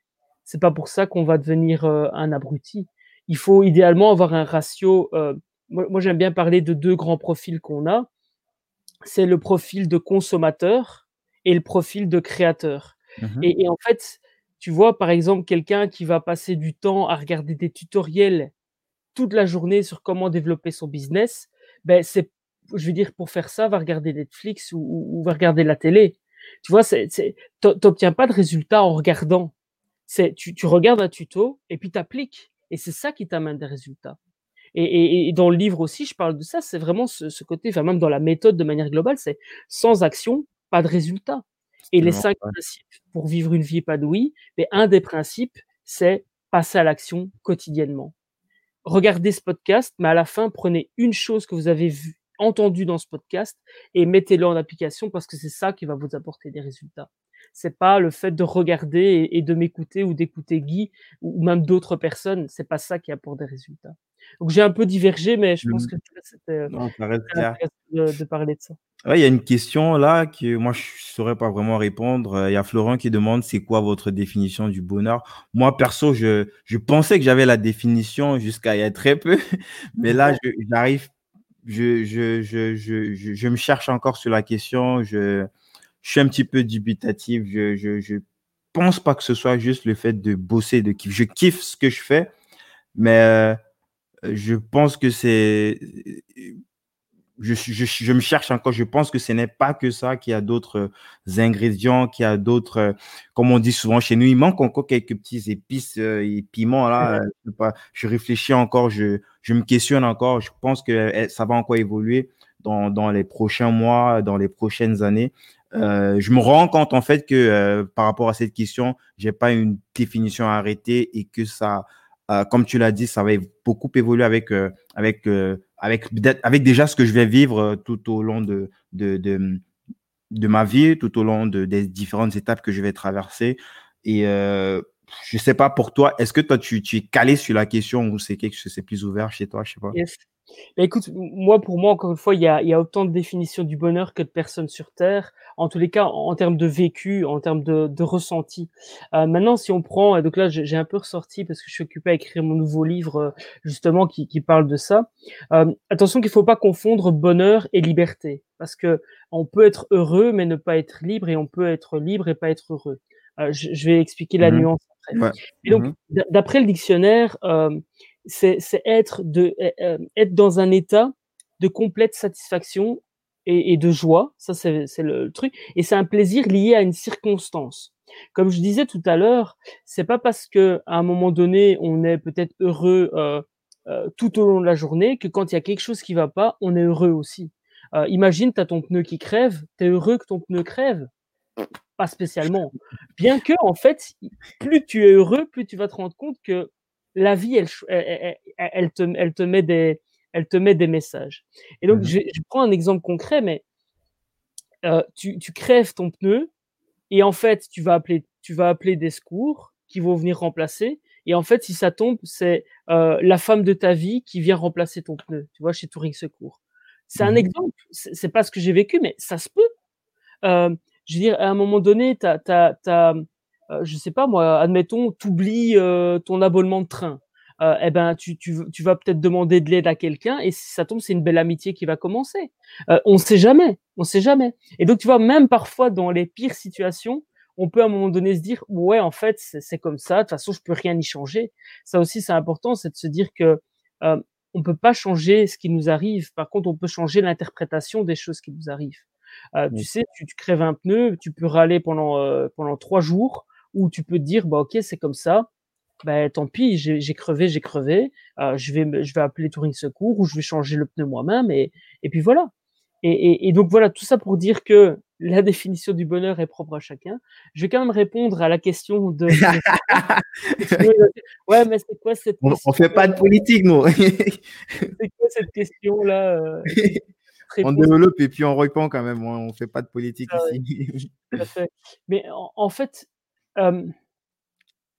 c'est pas pour ça qu'on va devenir euh, un abruti. Il faut idéalement avoir un ratio. Euh, moi, moi j'aime bien parler de deux grands profils qu'on a c'est le profil de consommateur et le profil de créateur. Mmh et, en fait, tu vois, par exemple, quelqu'un qui va passer du temps à regarder des tutoriels toute la journée sur comment développer son business, ben c'est, je veux dire, pour faire ça, va regarder Netflix ou, va regarder la télé. Tu vois, c'est, t'obtiens pas de résultats en regardant. C'est, tu, tu regardes un tuto et puis t'appliques. Et c'est ça qui t'amène des résultats. Et, et, dans le livre aussi, je parle de ça. C'est vraiment ce, ce, côté, enfin même dans la méthode de manière globale, c'est sans action, pas de résultat. Et les cinq principes pour vivre une vie épanouie, mais un des principes, c'est passer à l'action quotidiennement. Regardez ce podcast, mais à la fin, prenez une chose que vous avez vue, entendue dans ce podcast et mettez-le en application parce que c'est ça qui va vous apporter des résultats. C'est pas le fait de regarder et, de m'écouter ou d'écouter Guy ou, même d'autres personnes. C'est pas ça qui apporte des résultats. Donc j'ai un peu divergé, mais je pense mmh. que c'était euh, de, de, parler de ça. il y a une question là que moi je ne saurais pas vraiment répondre. Il y a Florent qui demande c'est quoi votre définition du bonheur? Moi perso, je, je pensais que j'avais la définition jusqu'à il y a très peu, mais là j'arrive, je, je, je, je, je, me cherche encore sur la question. Je, suis un petit peu dubitatif. Je, je, je pense pas que ce soit juste le fait de bosser, de kiffer. Je kiffe ce que je fais, mais euh, je pense que c'est. Je, je, je, me cherche encore. Je pense que ce n'est pas que ça, qu'il y a d'autres ingrédients, qu'il y a d'autres. Comme on dit souvent chez nous, il manque encore quelques petits épices euh, et piments. Là, je, pas, je réfléchis encore, je, je me questionne encore. Je pense que eh, ça va encore évoluer dans, dans les prochains mois, dans les prochaines années. Euh, je me rends compte en fait que euh, par rapport à cette question, j'ai pas une définition arrêtée et que ça, euh, comme tu l'as dit, ça va beaucoup évoluer avec euh, avec euh, avec déjà ce que je vais vivre tout au long de de, de, ma vie, tout au long de, des différentes étapes que je vais traverser. Et je sais pas pour toi, est-ce que toi tu, tu es calé sur la question ou c'est quelque chose c'est plus ouvert chez toi, je sais pas? Bah, écoute, moi, pour moi, encore une fois, il y a, il y a autant de définitions du bonheur que de personnes sur Terre. En tous les cas, en, termes de vécu, en termes de, de ressenti. Euh, maintenant, si on prend, donc là, j'ai un peu ressorti parce que je suis occupé à écrire mon nouveau livre, euh, justement, qui, qui parle de ça. Euh, attention qu'il faut pas confondre bonheur et liberté. Parce que on peut être heureux, mais ne pas être libre, et on peut être libre et pas être heureux. Euh, je, je, vais expliquer la mmh nuance après. Et donc, mmh d'après le dictionnaire, c'est être, de, euh, être dans un état de complète satisfaction et, de joie. Ça, c'est le, truc. Et c'est un plaisir lié à une circonstance. Comme je disais tout à l'heure, c'est pas parce que à un moment donné, on est peut-être heureux euh, euh, tout au long de la journée que quand il y a quelque chose qui va pas, on est heureux aussi. Euh, imagine, tu as ton pneu qui crève, tu es heureux que ton pneu crève Pas spécialement. Bien que, en fait, plus tu es heureux, plus tu vas te rendre compte que la vie, elle, elle, te, elle, te met des, elle te met des messages. Et donc, mmh je, prends un exemple concret, mais euh, tu, tu, crèves ton pneu et en fait, tu vas appeler, tu vas appeler des secours qui vont venir remplacer. Et en fait, si ça tombe, c'est euh, la femme de ta vie qui vient remplacer ton pneu, tu vois, chez Touring Secours. C'est un mmh exemple, c'est pas ce que j'ai vécu, mais ça se peut. Euh, je veux dire, à un moment donné, tu as, euh, je sais pas moi, admettons, tu oublies euh, ton abonnement de train. Euh, eh ben, tu, tu, tu vas peut-être demander de l'aide à quelqu'un et si ça tombe, c'est une belle amitié qui va commencer. on ne sait jamais, on sait jamais. Et donc, tu vois, même parfois dans les pires situations, on peut à un moment donné se dire, ouais, en fait, c'est comme ça. De toute façon, je peux rien y changer. Ça aussi, c'est important, c'est de se dire que euh, on peut pas changer ce qui nous arrive. Par contre, on peut changer l'interprétation des choses qui nous arrivent. Euh, Tu sais, tu, tu, crèves un pneu, tu peux râler pendant pendant trois jours où tu peux te dire, bah, ok, c'est comme ça, bah, tant pis, j'ai crevé, j'ai crevé, euh, je, vais, je vais appeler Touring Secours ou je vais changer le pneu moi-même et, et puis voilà. Et, et, et, donc voilà, tout ça pour dire que la définition du bonheur est propre à chacun. Je vais quand même répondre à la question de. ouais, mais c'est quoi cette question On, fait pas de politique, nous. c'est quoi cette question-là euh, On développe et puis on répond quand même. On fait pas de politique ici. Mais en, en fait,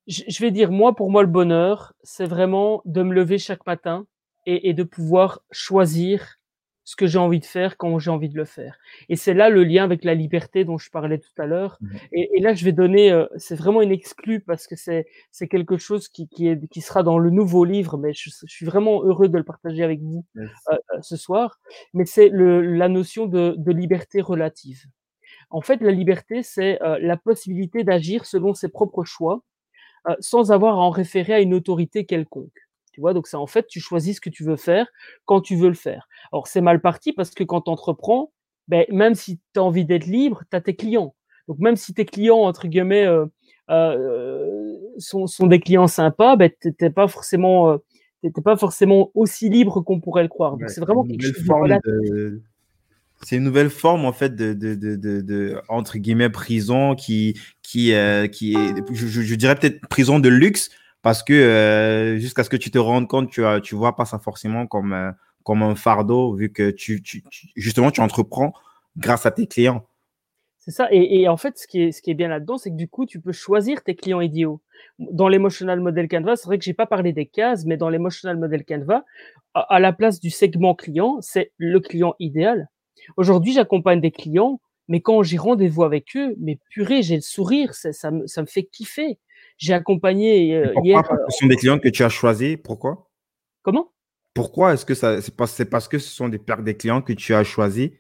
je vais dire, moi, pour moi, le bonheur, c'est vraiment de me lever chaque matin et, et de pouvoir choisir ce que j'ai envie de faire quand j'ai envie de le faire. Et c'est là le lien avec la liberté dont je parlais tout à l'heure. Mmh et, et, là, je vais donner, euh, c'est vraiment une exclue parce que c'est c'est quelque chose qui qui, est, qui sera dans le nouveau livre, mais je, je suis vraiment heureux de le partager avec vous euh, euh, ce soir. Mais c'est le la notion de, de liberté relative. En fait, la liberté, c'est euh, la possibilité d'agir selon ses propres choix, euh, sans avoir à en référer à une autorité quelconque. Tu vois, donc c'est en fait, tu choisis ce que tu veux faire quand tu veux le faire. Alors c'est mal parti parce que quand tu entreprends, ben, même si tu as envie d'être libre, tu as tes clients. Donc même si tes clients, entre guillemets, euh, euh, sont, sont, des clients sympas, ben, tu pas forcément... t'étais pas forcément aussi libre qu'on pourrait le croire. Donc c'est vraiment quelque chose de c'est une nouvelle forme en fait de, entre guillemets prison qui euh, est je, dirais peut-être prison de luxe parce que euh, jusqu'à ce que tu te rendes compte tu as tu vois pas ça forcément comme euh, un fardeau vu que justement tu entreprends grâce à tes clients C'est ça. Et, en fait, ce qui est, bien là-dedans, c'est que du coup, tu peux choisir tes clients idéaux. Dans l'Emotional Model Canva, c'est vrai que j'ai pas parlé des cases, mais dans l'Emotional Model Canva, à, la place du segment client, c'est le client idéal. Aujourd'hui, j'accompagne des clients, mais quand j'ai rendez-vous avec eux, mais purée, j'ai le sourire, ça, me, ça me fait kiffer. J'ai accompagné euh, hier. Ce sont des clients que tu as choisis. Pourquoi? Comment? Pourquoi est-ce que ça c'est parce, parce que ce sont des, des clients que tu as choisis?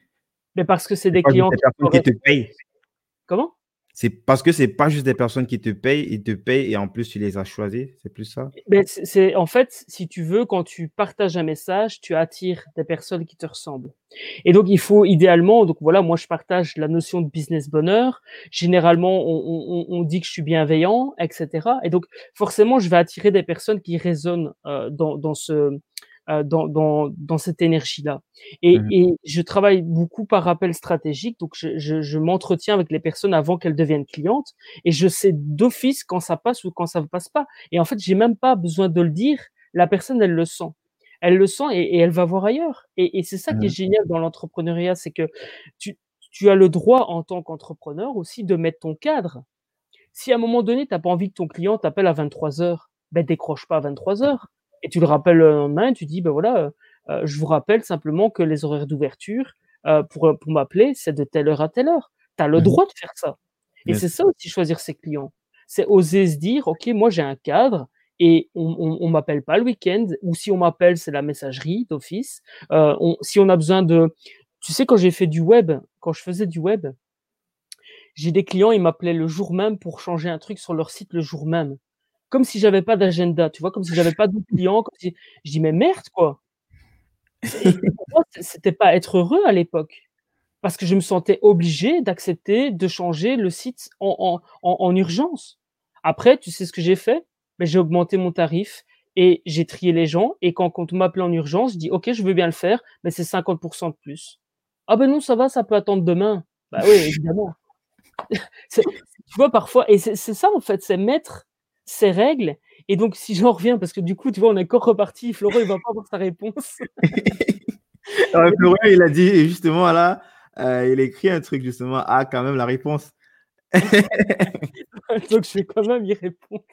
Mais parce que c'est des clients qui, te payent. Comment? C'est parce que c'est pas juste des personnes qui te payent, ils te payent et en plus tu les as choisis, c'est plus ça? Mais c'est en fait, si tu veux, quand tu partages un message, tu attires des personnes qui te ressemblent. Et donc il faut idéalement, donc voilà, moi je partage la notion de business bonheur. Généralement, on, on, on dit que je suis bienveillant, etc. Et donc forcément, je vais attirer des personnes qui résonnent euh, dans, dans ce euh, dans, dans, dans, cette énergie-là. Et, mmh et, je travaille beaucoup par rappel stratégique, donc je, je, je m'entretiens avec les personnes avant qu'elles deviennent clientes, et je sais d'office quand ça passe ou quand ça ne passe pas. Et en fait, j'ai même pas besoin de le dire, la personne, elle le sent. Elle le sent et, et elle va voir ailleurs. Et, et c'est ça qui est mmh génial dans l'entrepreneuriat, c'est que tu, tu as le droit en tant qu'entrepreneur aussi de mettre ton cadre. Si à un moment donné, tu n'as pas envie que ton client t'appelle à 23 heures, ben décroche pas à 23 heures et tu le rappelles le lendemain et tu dis, ben voilà, euh, euh, je vous rappelle simplement que les horaires d'ouverture euh, pour, pour m'appeler, c'est de telle heure à telle heure. Tu as le mmh droit de faire ça. Et c'est ça aussi choisir ses clients. C'est oser se dire, OK, moi j'ai un cadre et on, on m'appelle pas le week-end, ou si on m'appelle, c'est la messagerie d'office. Euh, si on a besoin de... Tu sais, quand j'ai fait du web, quand je faisais du web, j'ai des clients, ils m'appelaient le jour même pour changer un truc sur leur site le jour même comme si j'avais pas d'agenda, tu vois, comme si j'avais pas de clients. Comme si... Je dis, mais merde, quoi. C'était pas être heureux à l'époque. Parce que je me sentais obligé d'accepter de changer le site en, en, en, urgence. Après, tu sais ce que j'ai fait? Mais ben, J'ai augmenté mon tarif et j'ai trié les gens. Et quand, quand on m'appelait en urgence, je dis OK, je veux bien le faire, mais c'est 50% de plus. Ah ben non, ça va, ça peut attendre demain. Bah oui, évidemment. tu vois, parfois, et c'est ça en fait, c'est mettre ces règles. Et donc, si j'en reviens, parce que du coup, tu vois, on est encore reparti, Florent, il va pas avoir sa réponse. Florent, il a dit, justement, là, euh, il a écrit un truc, justement, ah, quand même, la réponse. Donc, je vais quand même y répondre.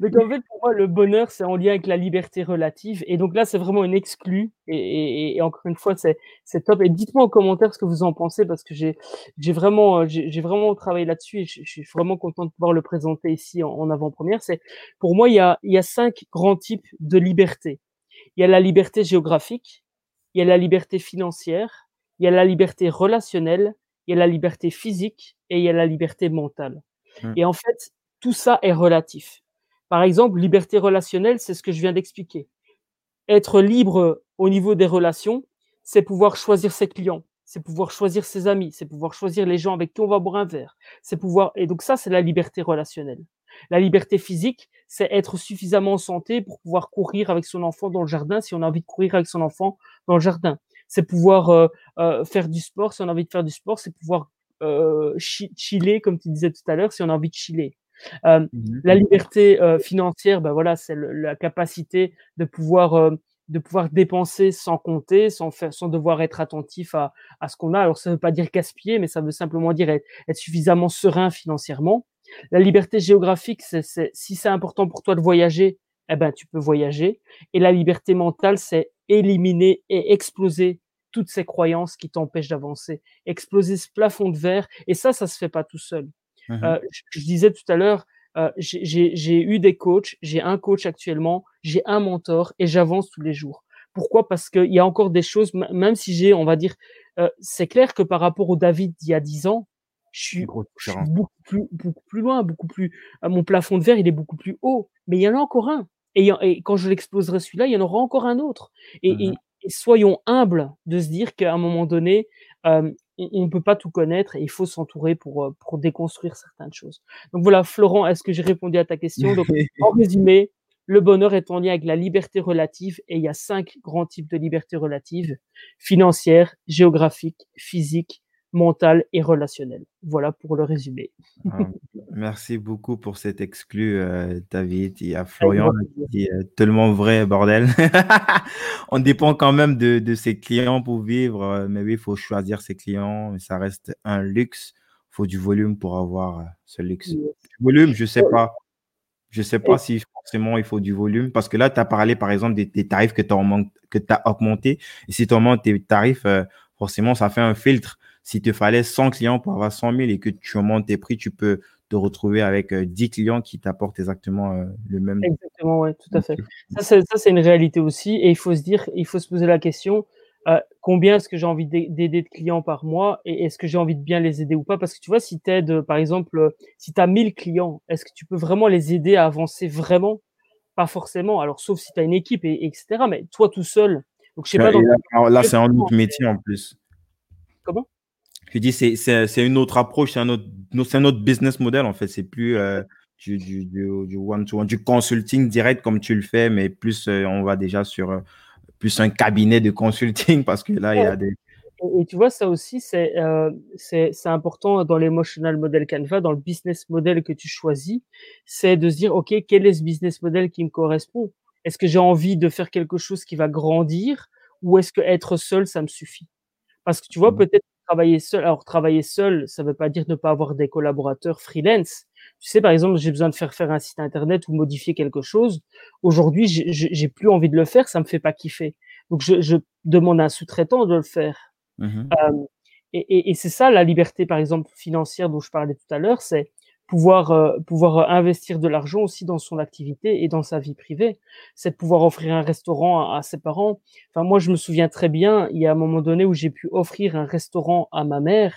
donc, en fait, pour moi, le bonheur, c'est en lien avec la liberté relative. Et donc là, c'est vraiment une exclue. Et, encore une fois, c'est, top. Et dites-moi en commentaire ce que vous en pensez, parce que j'ai, vraiment, j'ai, vraiment travaillé là-dessus et je, suis vraiment content de pouvoir le présenter ici en, avant-première. C'est, pour moi, il y, a, il y a cinq grands types de liberté. Il y a la liberté géographique, il y a la liberté financière, il y a la liberté relationnelle, il y a la liberté physique et il y a la liberté mentale. Mmh. Et en fait, tout ça est relatif. Par exemple, liberté relationnelle, c'est ce que je viens d'expliquer. Être libre au niveau des relations, c'est pouvoir choisir ses clients, c'est pouvoir choisir ses amis, c'est pouvoir choisir les gens avec qui on va boire un verre, c'est pouvoir et donc ça c'est la liberté relationnelle. La liberté physique, c'est être suffisamment en santé pour pouvoir courir avec son enfant dans le jardin si on a envie de courir avec son enfant dans le jardin c'est pouvoir euh, euh, faire du sport. Si on a envie de faire du sport, c'est pouvoir euh, chiller, comme tu disais tout à l'heure, si on a envie de chiller. Mmh la liberté financière, ben voilà, c'est la capacité de pouvoir de pouvoir dépenser sans compter, sans faire, sans devoir être attentif à, à ce qu'on a. Alors ça ne veut pas dire gaspiller, mais ça veut simplement dire être, être suffisamment serein financièrement. La liberté géographique, c'est si c'est important pour toi de voyager, eh ben tu peux voyager. Et la liberté mentale, c'est éliminer et exploser toutes ces croyances qui t'empêchent d'avancer, exploser ce plafond de verre. Et ça, ça se fait pas tout seul. Mmh euh, je, disais tout à l'heure, euh, j'ai eu des coachs, j'ai un coach actuellement, j'ai un mentor et j'avance tous les jours. Pourquoi? Parce qu'il y a encore des choses, même si j'ai, on va dire, euh, c'est clair que par rapport au David d'il y a dix ans, je suis, beaucoup, plus, beaucoup plus loin, beaucoup plus. mon plafond de verre, il est beaucoup plus haut. Mais il y en a encore un. Et, quand je l'exploserai celui-là, il y en aura encore un autre. Et, mmh soyons humbles de se dire qu'à un moment donné, on ne peut pas tout connaître et il faut s'entourer pour, pour déconstruire certaines choses. Donc voilà, Florent, est-ce que j'ai répondu à ta question? Donc, En résumé, le bonheur est en lien avec la liberté relative et il y a cinq grands types de liberté relative financière, géographique, physique, mental et relationnel. Voilà pour le résumé. Ah, merci beaucoup pour cet exclu, euh, David. Il y a Florian qui dit euh, tellement vrai, bordel. On dépend quand même de, de, ses clients pour vivre, euh, mais oui, il faut choisir ses clients. Ça reste un luxe. Il faut du volume pour avoir ce luxe. volume, je sais pas. Je sais pas si forcément il faut du volume parce que là, tu as parlé par exemple des, tarifs que tu as, as augmentés. Et si tu augmentes tes tarifs, forcément, ça fait un filtre. Si te fallait 100 clients pour avoir 100 000 et que tu augmentes tes prix, tu peux te retrouver avec 10 euh, clients qui t'apportent exactement euh, le même. Exactement, ouais, tout à fait. Ça, c'est une réalité aussi. Et il faut se dire, il faut se poser la question, euh, combien est-ce que j'ai envie d'aider de clients par mois et est-ce que j'ai envie de bien les aider ou pas? Parce que tu vois, si tu aides, par exemple, si tu as 1000 clients, est-ce que tu peux vraiment les aider à avancer vraiment? Pas forcément. Alors, sauf si tu as une équipe, et, etc. Mais toi tout seul. Donc, je sais pas. Là, là c'est un autre métier en plus. Comment? Je dis, c'est une autre approche, c'est un autre, un autre business model en fait. C'est plus euh, du, du, du, one du consulting direct comme tu le fais, mais plus euh, on va déjà sur euh, plus un cabinet de consulting parce que là, il y a des. Et, tu vois, ça aussi, c'est c'est important dans l'emotional model Canva, dans le business model que tu choisis, c'est de se dire, OK, quel est ce business model qui me correspond? Est-ce que j'ai envie de faire quelque chose qui va grandir ou est-ce que être seul, ça me suffit? Parce que tu vois, mmh. peut-être travailler seul. Alors, travailler seul, ça ne veut pas dire ne pas avoir des collaborateurs freelance. Tu sais, par exemple, j'ai besoin de faire faire un site internet ou modifier quelque chose. Aujourd'hui, j'ai plus envie de le faire, ça me fait pas kiffer. Donc, je, je demande à un sous-traitant de le faire. Mmh euh, et, et, et c'est ça la liberté, par exemple, financière dont je parlais tout à l'heure, c'est pouvoir euh, pouvoir euh, investir de l'argent aussi dans son activité et dans sa vie privée. C'est de pouvoir offrir un restaurant à, ses parents. Enfin, moi, je me souviens très bien, il y a un moment donné où j'ai pu offrir un restaurant à ma mère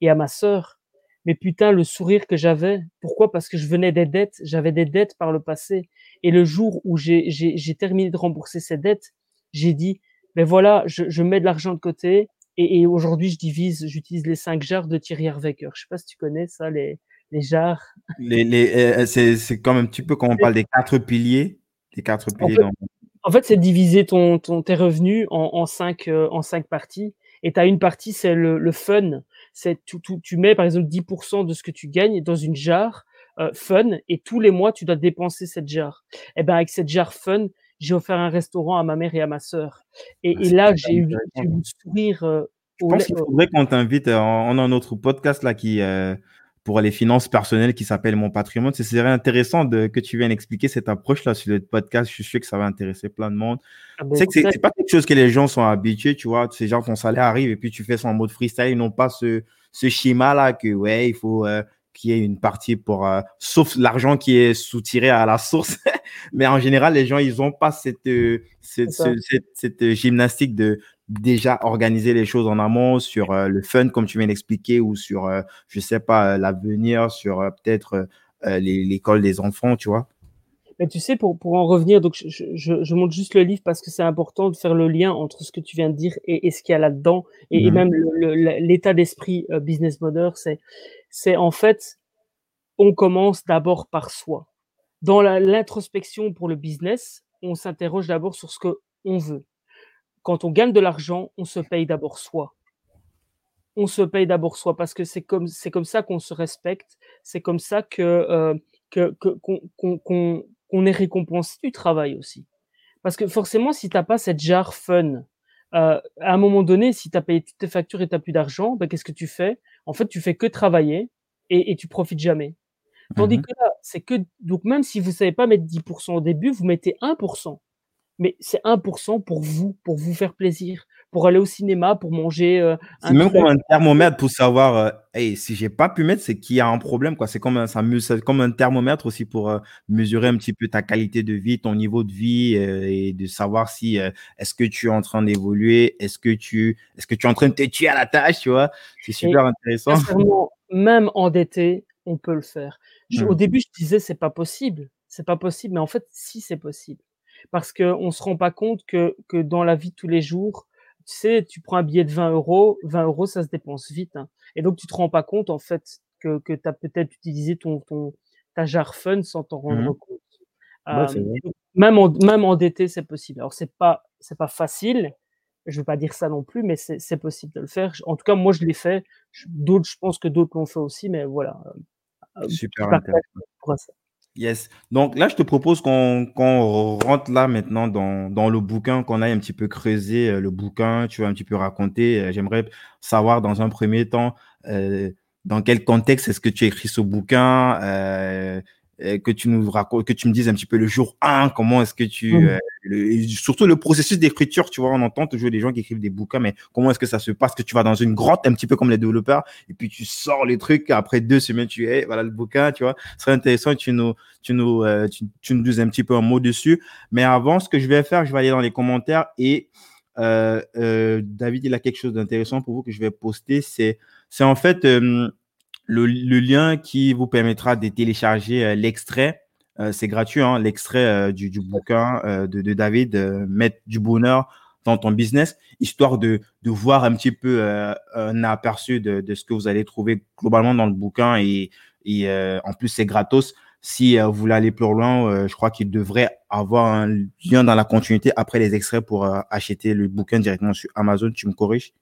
et à ma sœur. Mais putain, le sourire que j'avais. Pourquoi? Parce que je venais des dettes. J'avais des dettes par le passé. Et le jour où j'ai terminé de rembourser ces dettes, j'ai dit, ben voilà, je, je mets de l'argent de côté. Et, aujourd'hui, je divise, j'utilise les cinq jarres de Thierry Herwecker. Je sais pas si tu connais ça, les, les jarres. Les, les, euh, c'est comme un petit peu quand on parle des quatre piliers. Les quatre piliers. En fait, c'est diviser ton, ton, tes revenus en, en, cinq, euh, en cinq parties. Et tu as une partie, c'est le, le, fun. C'est tu, tu, tu, mets par exemple 10% de ce que tu gagnes dans une jarre euh, fun et tous les mois, tu dois dépenser cette jarre. Et eh ben avec cette jarre fun, j'ai offert un restaurant à ma mère et à ma sœur. Et, ah, et là, j'ai eu, eu un sourire. Euh, je pense qu'il faudrait qu'on t'invite. On a un autre podcast là qui, pour les finances personnelles qui s'appelle Mon patrimoine. Ce serait intéressant de, que tu viennes expliquer cette approche-là sur le podcast. Je suis sûr que ça va intéresser plein de monde. Ah ben, c'est que c'est pas quelque chose que les gens sont habitués, tu vois. Ces gens, ton salaire arrive et puis tu fais ça en mode freestyle. Ils n'ont pas ce, ce schéma-là que, ouais, il faut euh, qu'il y ait une partie pour, euh, sauf l'argent qui est soutiré à la source. Mais en général, les gens, ils n'ont pas cette, euh, cette, cette, cette, gymnastique de, déjà organiser les choses en amont sur euh, le fun, comme tu viens d'expliquer, ou sur, euh, je sais pas, euh, l'avenir, sur peut-être l'école des enfants, tu vois. Mais tu sais, pour, pour en revenir, donc je, je, je montre juste le livre parce que c'est important de faire le lien entre ce que tu viens de dire et, et ce qu'il y a là-dedans, et, et, mmh même l'état d'esprit business model, c'est, c'est en fait, on commence d'abord par soi. Dans l'introspection pour le business, on s'interroge d'abord sur ce que on veut quand on gagne de l'argent, on se paye d'abord soi. On se paye d'abord soi parce que c'est comme, c'est comme ça qu'on se respecte, c'est comme ça que, euh, que, qu'on, est récompensé du travail aussi. Parce que forcément, si tu n'as pas cette jarre fun, euh, à un moment donné, si tu as payé toutes tes factures et tu n'as plus d'argent, ben, qu'est-ce que tu fais? En fait, tu fais que travailler et, et tu profites jamais. Tandis mmh que là, c'est que donc même si vous savez pas mettre 10% au début, vous mettez 1% mais c'est 1% pour vous, pour vous faire plaisir, pour aller au cinéma, pour manger. Euh, c'est même comme un thermomètre pour savoir, euh, hey, si j'ai pas pu mettre, c'est qu'il y a un problème, quoi. C'est comme un, ça, comme un thermomètre aussi pour euh, mesurer un petit peu ta qualité de vie, ton niveau de vie et de savoir si est-ce que tu es en train d'évoluer, est-ce que tu, est-ce que tu es en train de te tuer à la tâche, tu vois? C'est super intéressant. Même endetté, on peut le faire. Au mmh. début, je disais c'est pas possible, c'est pas possible, mais en fait, si c'est possible parce qu'on ne se rend pas compte que, que dans la vie de tous les jours, tu sais, tu prends un billet de 20 euros, 20 euros, ça se dépense vite. Hein. Et donc, tu te rends pas compte, en fait, que, que tu as peut-être utilisé ton, ton, ta jarre fun sans t'en rendre mmh compte. Euh, même, en, même endetté, c'est possible. Alors, c'est pas, c'est pas facile, Je veux pas dire ça non plus, mais c'est possible de le faire. En tout cas, moi, je l'ai fait. D'autres, je pense que d'autres l'ont fait aussi, mais voilà. Super intéressant. Yes. Donc là, je te propose qu'on rentre là maintenant dans, dans le bouquin, qu'on aille un petit peu creuser le bouquin, tu vas un petit peu raconter. J'aimerais savoir dans un premier temps euh, dans quel contexte est-ce que tu as écrit ce bouquin, euh, que tu nous racontes, que tu me dises un petit peu le jour 1, comment est-ce que tu, mmh. euh, surtout le processus d'écriture, tu vois, on entend toujours des gens qui écrivent des bouquins, mais comment est-ce que ça se passe, que tu vas dans une grotte un petit peu comme les développeurs, et puis tu sors les trucs, après deux semaines, tu es, voilà le bouquin, tu vois, ce serait intéressant, tu nous, tu nous, euh, tu, nous dises un petit peu un mot dessus, mais avant, ce que je vais faire, je vais aller dans les commentaires, et euh, euh David, il a quelque chose d'intéressant pour vous que je vais poster, c'est, c'est en fait, le, lien qui vous permettra de télécharger euh, l'extrait. Euh, c'est gratuit, hein, l'extrait euh, du, bouquin de, David, Mettre du bonheur dans ton business, histoire de, voir un petit peu un aperçu de, ce que vous allez trouver globalement dans le bouquin. Et, et en plus, c'est gratos. Si vous voulez aller plus loin, je crois qu'il devrait avoir un lien dans la continuité après les extraits pour acheter le bouquin directement sur Amazon. Tu me corriges?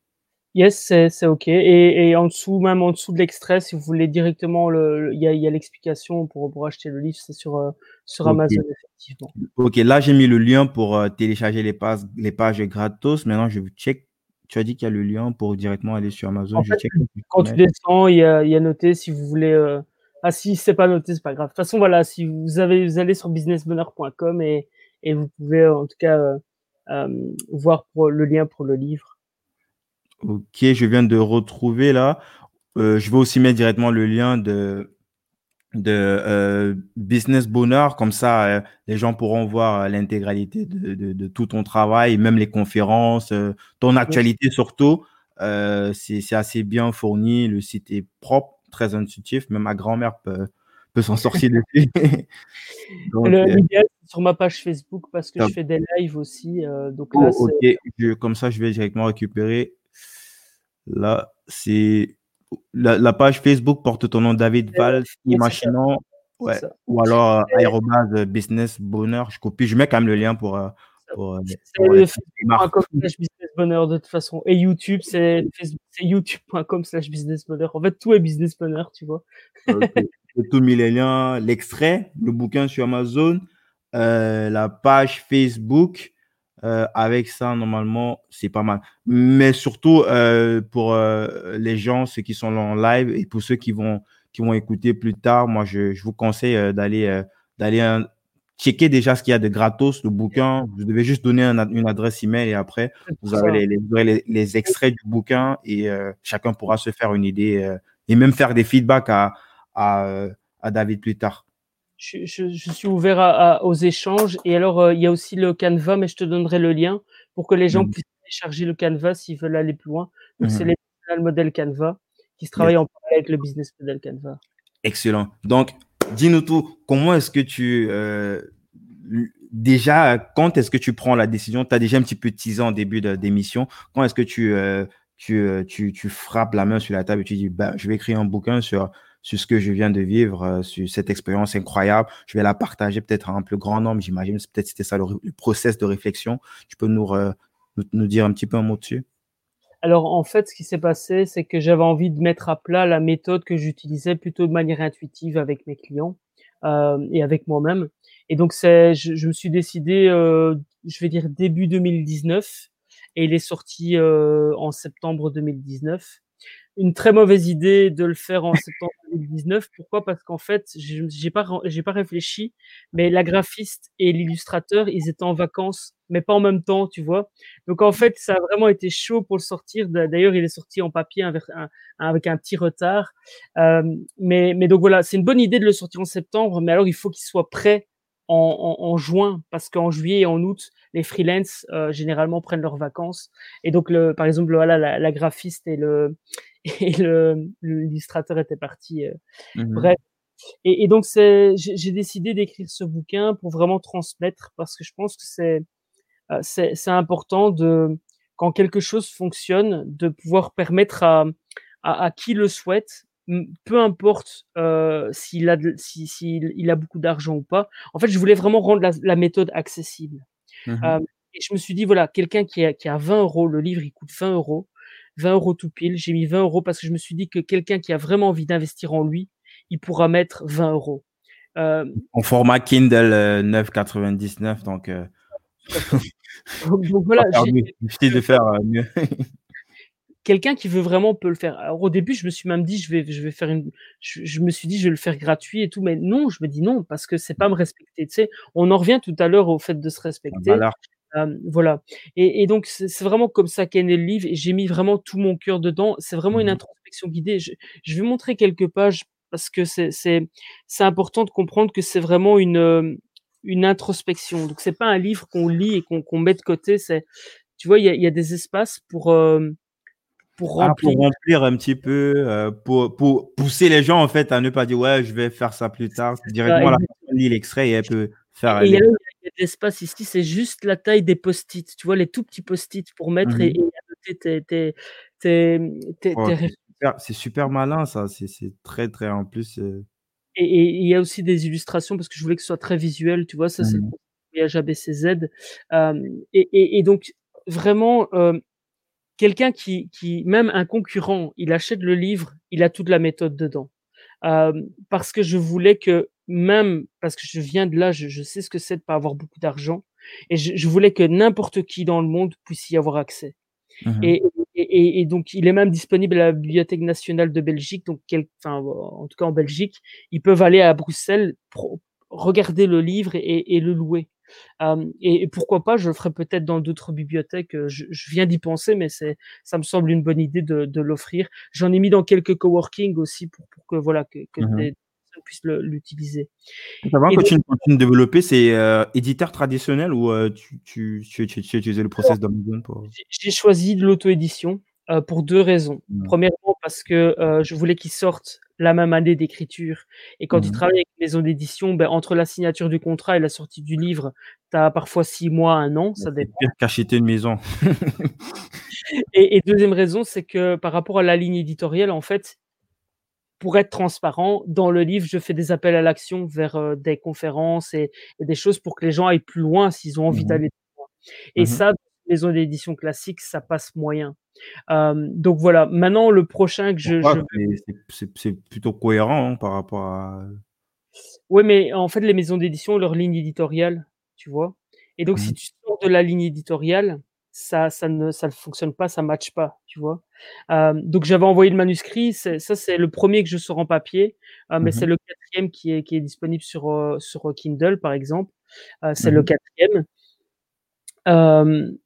Yes, c'est OK et et en dessous, même en dessous de l'extrait, si vous voulez directement le il y a a l'explication pour pour acheter le livre, c'est sur, euh, sur Amazon effectivement. OK, là, j'ai mis le lien pour, euh, télécharger les pages les pages gratos. Maintenant, je check. Tu as dit qu'il y a le lien pour directement aller sur Amazon. En fait, quand tu descends, il y a y a noté si vous voulez, euh ah si c'est pas noté, c'est pas grave. De toute façon, voilà, si vous avez vous allez sur businessbonheur.com et et vous pouvez, en tout cas, voir pour le lien pour le livre. Ok, je viens de retrouver là. Euh, je vais aussi mettre directement le lien de, de euh, Business Bonheur. Comme ça, euh, les gens pourront voir l'intégralité de, de, tout ton travail, même les conférences, ton actualité surtout. c'est assez bien fourni. Le site est propre, très intuitif. Même ma grand-mère peut, peut s'en sortir dessus. L'idéal, sur ma page Facebook parce que je fais des lives aussi. donc là, oh, ok, comme ça, je vais directement récupérer Là, c'est la, page Facebook porte ton nom David Val, imaginons. Ouais. Ou alors euh, aérobase business bonheur. Je copie, je mets quand même le lien pour. Euh, pour, euh, facebook.com slash business bonheur de toute façon. Et YouTube, c'est youtube.com slash business bonheur. En fait, tout est business bonheur, tu vois. tout mis les liens, l'extrait, le bouquin sur Amazon, la page Facebook, euh, avec ça, normalement, c'est pas mal. Mais surtout euh, pour euh, les gens, ceux qui sont là en live et pour ceux qui vont qui vont écouter plus tard, moi, je, je vous conseille d'aller d'aller checker déjà ce qu'il y a de gratos, le bouquin. Vous devez juste donner une adresse email et après, vous avez les, les, les, extraits du bouquin et chacun pourra se faire une idée et même faire des feedbacks à, à, à David plus tard je, suis ouvert aux échanges. Et alors, euh, il y a aussi le Canva, mais je te donnerai le lien pour que les gens mmh. puissent télécharger le Canva s'ils veulent aller plus loin. Donc, c'est mmh. le modèle Canva qui se travaille en parallèle avec le business model Canva. Excellent. Donc, dis-nous tout. Comment est-ce que tu. Euh, déjà, quand est-ce que tu prends la décision? Tu as déjà un petit peu teasé en début d'émission. Quand est-ce que tu, euh, tu, tu, tu, frappes la main sur la table et tu dis bah, Je vais écrire un bouquin sur sur ce que je viens de vivre, euh, sur cette expérience incroyable. Je vais la partager peut-être à un plus grand nombre, j'imagine. Peut-être c'était ça le, process de réflexion. Tu peux nous, nous, dire un petit peu un mot dessus? Alors en fait, ce qui s'est passé, c'est que j'avais envie de mettre à plat la méthode que j'utilisais plutôt de manière intuitive avec mes clients euh, et avec moi-même. Et donc je, me suis décidé, euh, je vais dire début 2019, et il est sorti euh, en septembre 2019 une très mauvaise idée de le faire en septembre 2019. Pourquoi? Parce qu'en fait, j'ai pas j'ai pas réfléchi, mais la graphiste et l'illustrateur, ils étaient en vacances, mais pas en même temps, tu vois. Donc en fait, ça a vraiment été chaud pour le sortir. D'ailleurs, il est sorti en papier avec un petit retard. Euh, mais mais donc voilà, c'est une bonne idée de le sortir en septembre, mais alors il faut qu'il soit prêt en, juin, parce qu'en juillet et en août, les freelances euh, généralement prennent leurs vacances. Et donc, le, par exemple, voilà, la graphiste et le et l'illustrateur était parti. Euh, mmh bref. Et, et donc, j'ai décidé d'écrire ce bouquin pour vraiment transmettre, parce que je pense que c'est euh, c'est important de quand quelque chose fonctionne, de pouvoir permettre à, à, à qui le souhaite peu importe euh, s'il a, si, si, il a beaucoup d'argent ou pas. En fait, je voulais vraiment rendre la, la méthode accessible. Mmh euh, et je me suis dit: «Voilà, quelqu'un qui a qui a 20 euros, le livre, il coûte 20 euros, 20 euros tout pile». J'ai mis 20 euros parce que je me suis dit que quelqu'un qui a vraiment envie d'investir en lui, il pourra mettre 20 euros. Euh, en format Kindle 9,99 donc heu donc voilà, j'ai de faire mieux. quelqu'un qui veut vraiment peut le faire. Alors au début, je me suis même dit, je vais, je vais faire une, je, me suis dit, je vais le faire gratuit et tout, mais non, je me dis non parce que c'est pas me respecter. Tu sais, on en revient tout à l'heure au fait de se respecter. Euh, voilà. Et, et donc c'est vraiment comme ça qu'est né le livre j'ai mis vraiment tout mon cœur dedans. C'est vraiment une mmh introspection guidée. Je, je, vais montrer quelques pages parce que c'est important de comprendre que c'est vraiment une une introspection. Donc c'est pas un livre qu'on lit et qu'on met de côté. C'est tu vois, il y a, y a des espaces pour euh, pour ah, remplir. pour remplir un petit peu, euh, pour, pour, pousser les gens en fait à ne pas dire ouais, je vais faire ça plus tard. Directement, la personne lit l'extrait et elle peut faire. il y l'espace ici, c'est juste la taille des post-it. Tu vois, les tout petits post-it pour mettre et, mmh et, tes, tes, tes, tes, C'est super malin ça. C'est très très en plus. Euh et il y a aussi des illustrations parce que je voulais que ce soit très visuel. Tu vois, ça c'est le mmh voyage ABCZ. Euh, et, et, et donc vraiment. Euh, quelqu'un qui, qui, même un concurrent, il achète le livre, il a toute la méthode dedans. Parce que je voulais que même, parce que je viens de là, je, je sais ce que c'est de pas avoir beaucoup d'argent, et je, je, voulais que n'importe qui dans le monde puisse y avoir accès. Mmh et, et, et, donc, il est même disponible à la Bibliothèque nationale de Belgique, donc quel, enfin, en tout cas en Belgique, ils peuvent aller à Bruxelles, regarder le livre et, et le louer et, pourquoi pas, je le ferai peut-être dans d'autres bibliothèques. Je, viens d'y penser, mais c'est, ça me semble une bonne idée de, de l'offrir. J'en ai mis dans quelques coworking aussi pour, pour que voilà que, que mmh des personnes puissent l'utiliser. Avant que tu continues de développer, c'est éditeur traditionnel ou tu, tu, tu, tu, le process d'Amazon pour... J'ai choisi de l'auto-édition. Euh, pour deux raisons. Mmh. Premièrement, parce que euh, je voulais qu'ils sortent la même année d'écriture. Et quand tu mmh. travailles avec une maison d'édition, ben, entre la signature du contrat et la sortie du livre, tu as parfois six mois, un an, ça dépend. Pire qu'acheter une maison. et, et, deuxième raison, c'est que par rapport à la ligne éditoriale, en fait, pour être transparent, dans le livre, je fais des appels à l'action vers euh, des conférences et, et, des choses pour que les gens aillent plus loin s'ils ont envie mmh. d'aller plus loin. Et ça, maison d'édition classique, ça passe moyen. Euh, donc voilà, maintenant le prochain que je. je... C'est plutôt cohérent hein, par rapport à. Oui, mais en fait, les maisons d'édition ont leur ligne éditoriale, tu vois? Et donc, si mmh. tu sors de la ligne éditoriale, ça, ça ne, ça ne fonctionne pas, ça ne matche pas, tu vois? Euh, donc, j'avais envoyé le manuscrit. Ça, c'est le premier que je sors en papier, euh, mais mmh c'est le quatrième qui est, qui est disponible sur, euh, sur Kindle, par exemple. c'est le mmh quatrième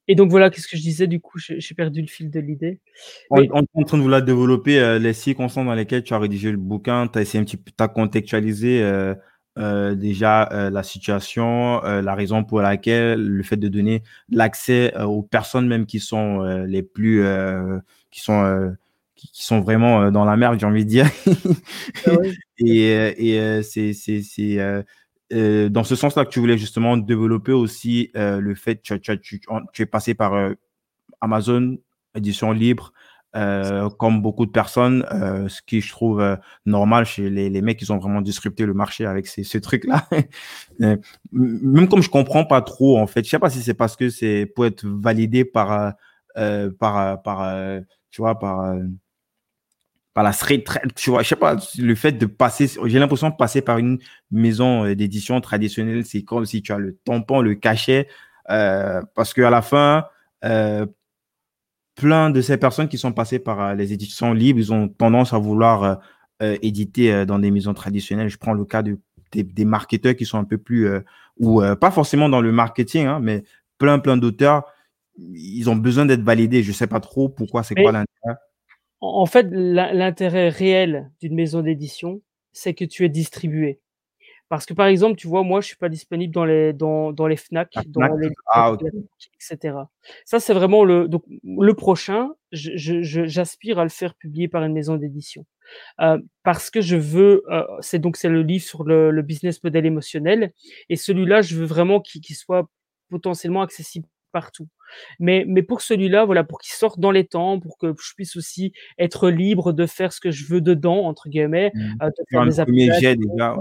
et donc voilà, qu'est-ce que je disais du coup, j'ai perdu le fil de l'idée. On, est en train de vous la développer, euh, les circonstances dans lesquelles tu as rédigé le bouquin, tu as essayé un petit peu, tu as contextualisé euh, euh, déjà la situation, la raison pour laquelle le fait de donner l'accès aux personnes même qui sont les plus, qui sont qui, sont vraiment dans la merde, j'ai envie de dire. Ah et, et c'est euh, dans ce sens-là que tu voulais justement développer aussi euh, le fait que tu, tu, tu, es passé par euh, Amazon, édition libre, comme beaucoup de personnes, ce qui je trouve normal chez les, les mecs qui ont vraiment disrupté le marché avec ces, ce truc-là. Même comme je comprends pas trop, en fait, je sais pas si c'est parce que c'est pour être validé par, par, par, tu vois, par la street, tu vois, je sais pas, le fait de passer, j'ai l'impression de passer par une maison euh, d'édition traditionnelle, c'est comme si tu as le tampon, le cachet, euh, parce qu'à la fin, euh, plein de ces personnes qui sont passées par les éditions libres, ils ont tendance à vouloir éditer dans des maisons traditionnelles. Je prends le cas de, des, marketeurs qui sont un peu plus, ou pas forcément dans le marketing, hein, mais plein, plein d'auteurs, ils ont besoin d'être validés. Je sais pas trop pourquoi, c'est quoi l'intérêt en fait, l'intérêt réel d'une maison d'édition, c'est que tu es distribué. Parce que par exemple, tu vois, moi, je suis pas disponible dans les dans, dans les Fnac, dans les ah, etc. Ça, c'est vraiment le donc le prochain. J'aspire à le faire publier par une maison d'édition euh, parce que je veux. Euh, c'est donc c'est le livre sur le, le, business model émotionnel et celui-là, je veux vraiment qu'il soit potentiellement accessible partout. Mais, mais pour celui-là, voilà, pour qu'il sorte dans les temps, pour que je puisse aussi être libre de faire ce que je veux dedans, entre guillemets, mmh. euh, de faire des déjà,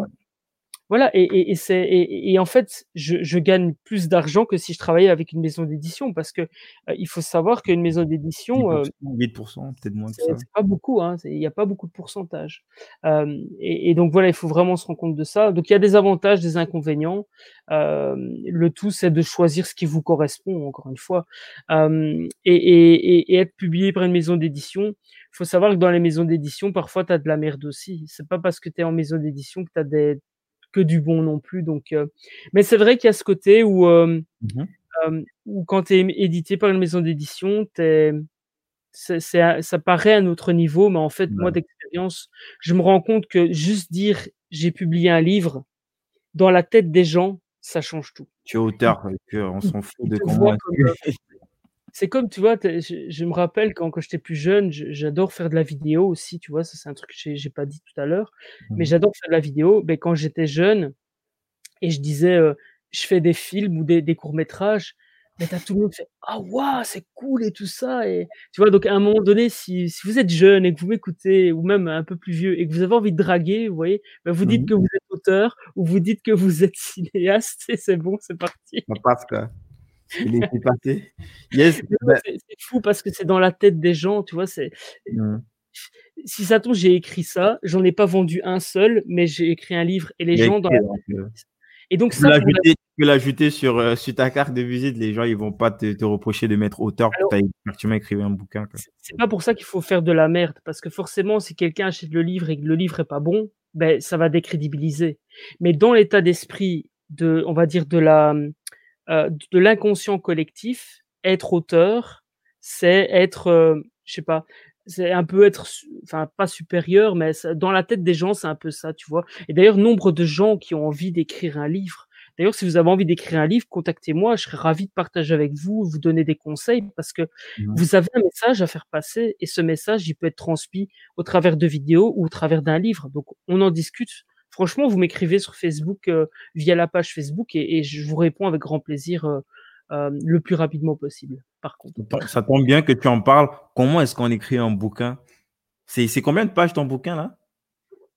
Voilà et et et c'est et et en fait, je je gagne plus d'argent que si je travaillais avec une maison d'édition parce que, heu, il faut savoir qu'une maison d'édition, pour cent, peut-être moins que c'est ça. c'est pas beaucoup, hein, il y a pas beaucoup de pourcentage. Hem et et donc voilà, il faut vraiment se rendre compte de ça. Donc il y a des avantages, des inconvénients. Hem, le tout, c'est de choisir ce qui vous correspond, encore une fois. Hem et et et et être publié par une maison d'édition, il faut savoir que dans les maisons d'édition, parfois, tu as de la merde aussi. C'est pas parce que tu es en maison d'édition que tu as des que du bon non plus donc heu, mais c'est vrai qu'il y a ce côté où, hem, Mmh où quand tu es édité par une maison d'édition, ça paraît à un autre niveau, mais en fait, moi d'expérience, je me rends compte que juste dire: «J'ai publié un livre», dans la tête des gens, ça change tout. Tu es auteur ils s'en fout ils de c'est comme, tu vois, je je me rappelle quand quand j'étais plus jeune, je j'adore faire de la vidéo aussi, tu vois? Ça, c'est un truc que j'ai pas dit tout à l'heure, Mmh mais mh. j'adore faire de la vidéo. Beh, quand j'étais jeune et je disais, heu: «Je fais des films ou des des courts métrages», mais tu as tout le monde qui fait: «Ah waouh, c'est cool et tout ça» et tu vois? Donc à un moment donné, si si vous êtes jeune et que vous m'écoutez ou même un peu plus vieux et que vous avez envie de draguer, vous voyez? Bah, vous Mmh dites mh. que vous êtes auteur ou vous dites que vous êtes cinéaste et c'est bon, c'est parti. Ça passe quoi. C'est laisser passer. Yes, bah c'est fou parce que c'est dans la tête des gens, tu vois? C'est Mmh. si ça trouve, j'ai écrit ça, j'en ai pas vendu un seul, mais j'ai écrit un livre et les Il gens dans la heu, et donc tu ça tu peux l'ajouter sur, heu, sur ta carte de visite, les gens, ils vont pas te te reprocher de mettre auteur, alors tu as effectivement écrit un bouquin, c'est pas pour ça qu'il faut faire de la merde, parce que forcément, si quelqu'un achète le livre et que le livre est pas bon, beh, ça va décrédibiliser. Mais dans l'état d'esprit de on va dire de la, heu, de l'inconscient collectif, être auteur, c'est être, heu, je sais pas, c'est un peu être enfin pas supérieur, mais dans la tête des gens, c'est un peu ça, tu vois? Et d'ailleurs, nombre de gens qui ont envie d'écrire un livre d'ailleurs, si vous avez envie d'écrire un livre, contactez-moi, je serais ravi de partager avec vous, vous donner des conseils parce que Mmh mh. vous avez un message à faire passer et ce message, il peut être transmis au travers de vidéos ou au travers d'un livre. Donc on en discute. Franchement, vous m'écrivez sur Facebook, heu, via la page Facebook et et je vous réponds avec grand plaisir, heu, hem, le plus rapidement possible, par contre. Ça tom ça tombe bien que tu en parles. Comment est-ce qu'on écrit un bouquin? C'est combien de pages ton bouquin là?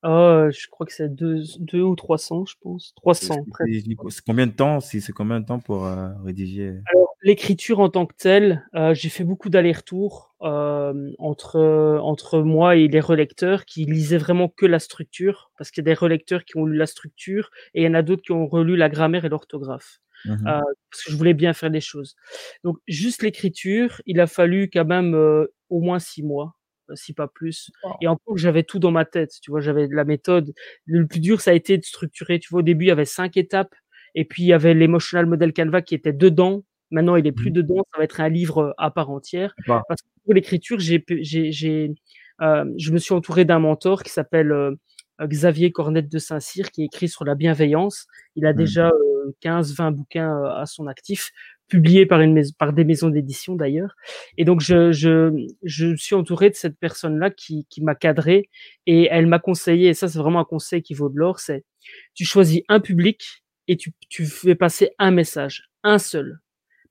Je crois que c'est deux 2 ou 300, je pense. C'est 300 presque. c'est c'est combien de temps? C'est c'est combien de temps pour, rédiger? Alors, l'écriture en tant que telle, j'ai fait beaucoup d'allers-retours, hem, entre, entre moi et les relecteurs qui lisaient vraiment que la structure, parce qu'il y a des relecteurs qui ont lu la structure et il y en a d'autres qui ont relu la grammaire et l'orthographe, Mmh heu, mh. parce que je voulais bien faire les choses. Donc juste l'écriture, il a fallu quand même, heu, au moins 6 mois, heu, si pas plus et Waouh! encore j'avais tout dans ma tête, tu vois? J'avais la méthode. Le plus dur, ça a été de structurer, tu vois? Au début, il y avait 5 étapes et puis il y avait l'emotional model Canva qui était dedans. Maintenant, il est Mmh plus mh. dedans, ça va être un livre, heu, à part entière. Parce que pour l'écriture, j'ai j'ai j'ai, hem, je me suis entouré d'un mentor qui s'appelle, heu, Xavier Cornette de Saint-Cyr, qui écrit sur la bienveillance. Il a mmh. déjà, heu, 15-20 bouquins, heu, à son actif, publiés par une maison par des maisons d'édition d'ailleurs et donc je je, mmh, je me suis entouré de cette personne-là qui qui m'a cadré et elle m'a conseillé et ça, c'est vraiment un conseil qui vaut de l'or, c'est: «Tu choisis un public et tu tu fais passer un message, un seul».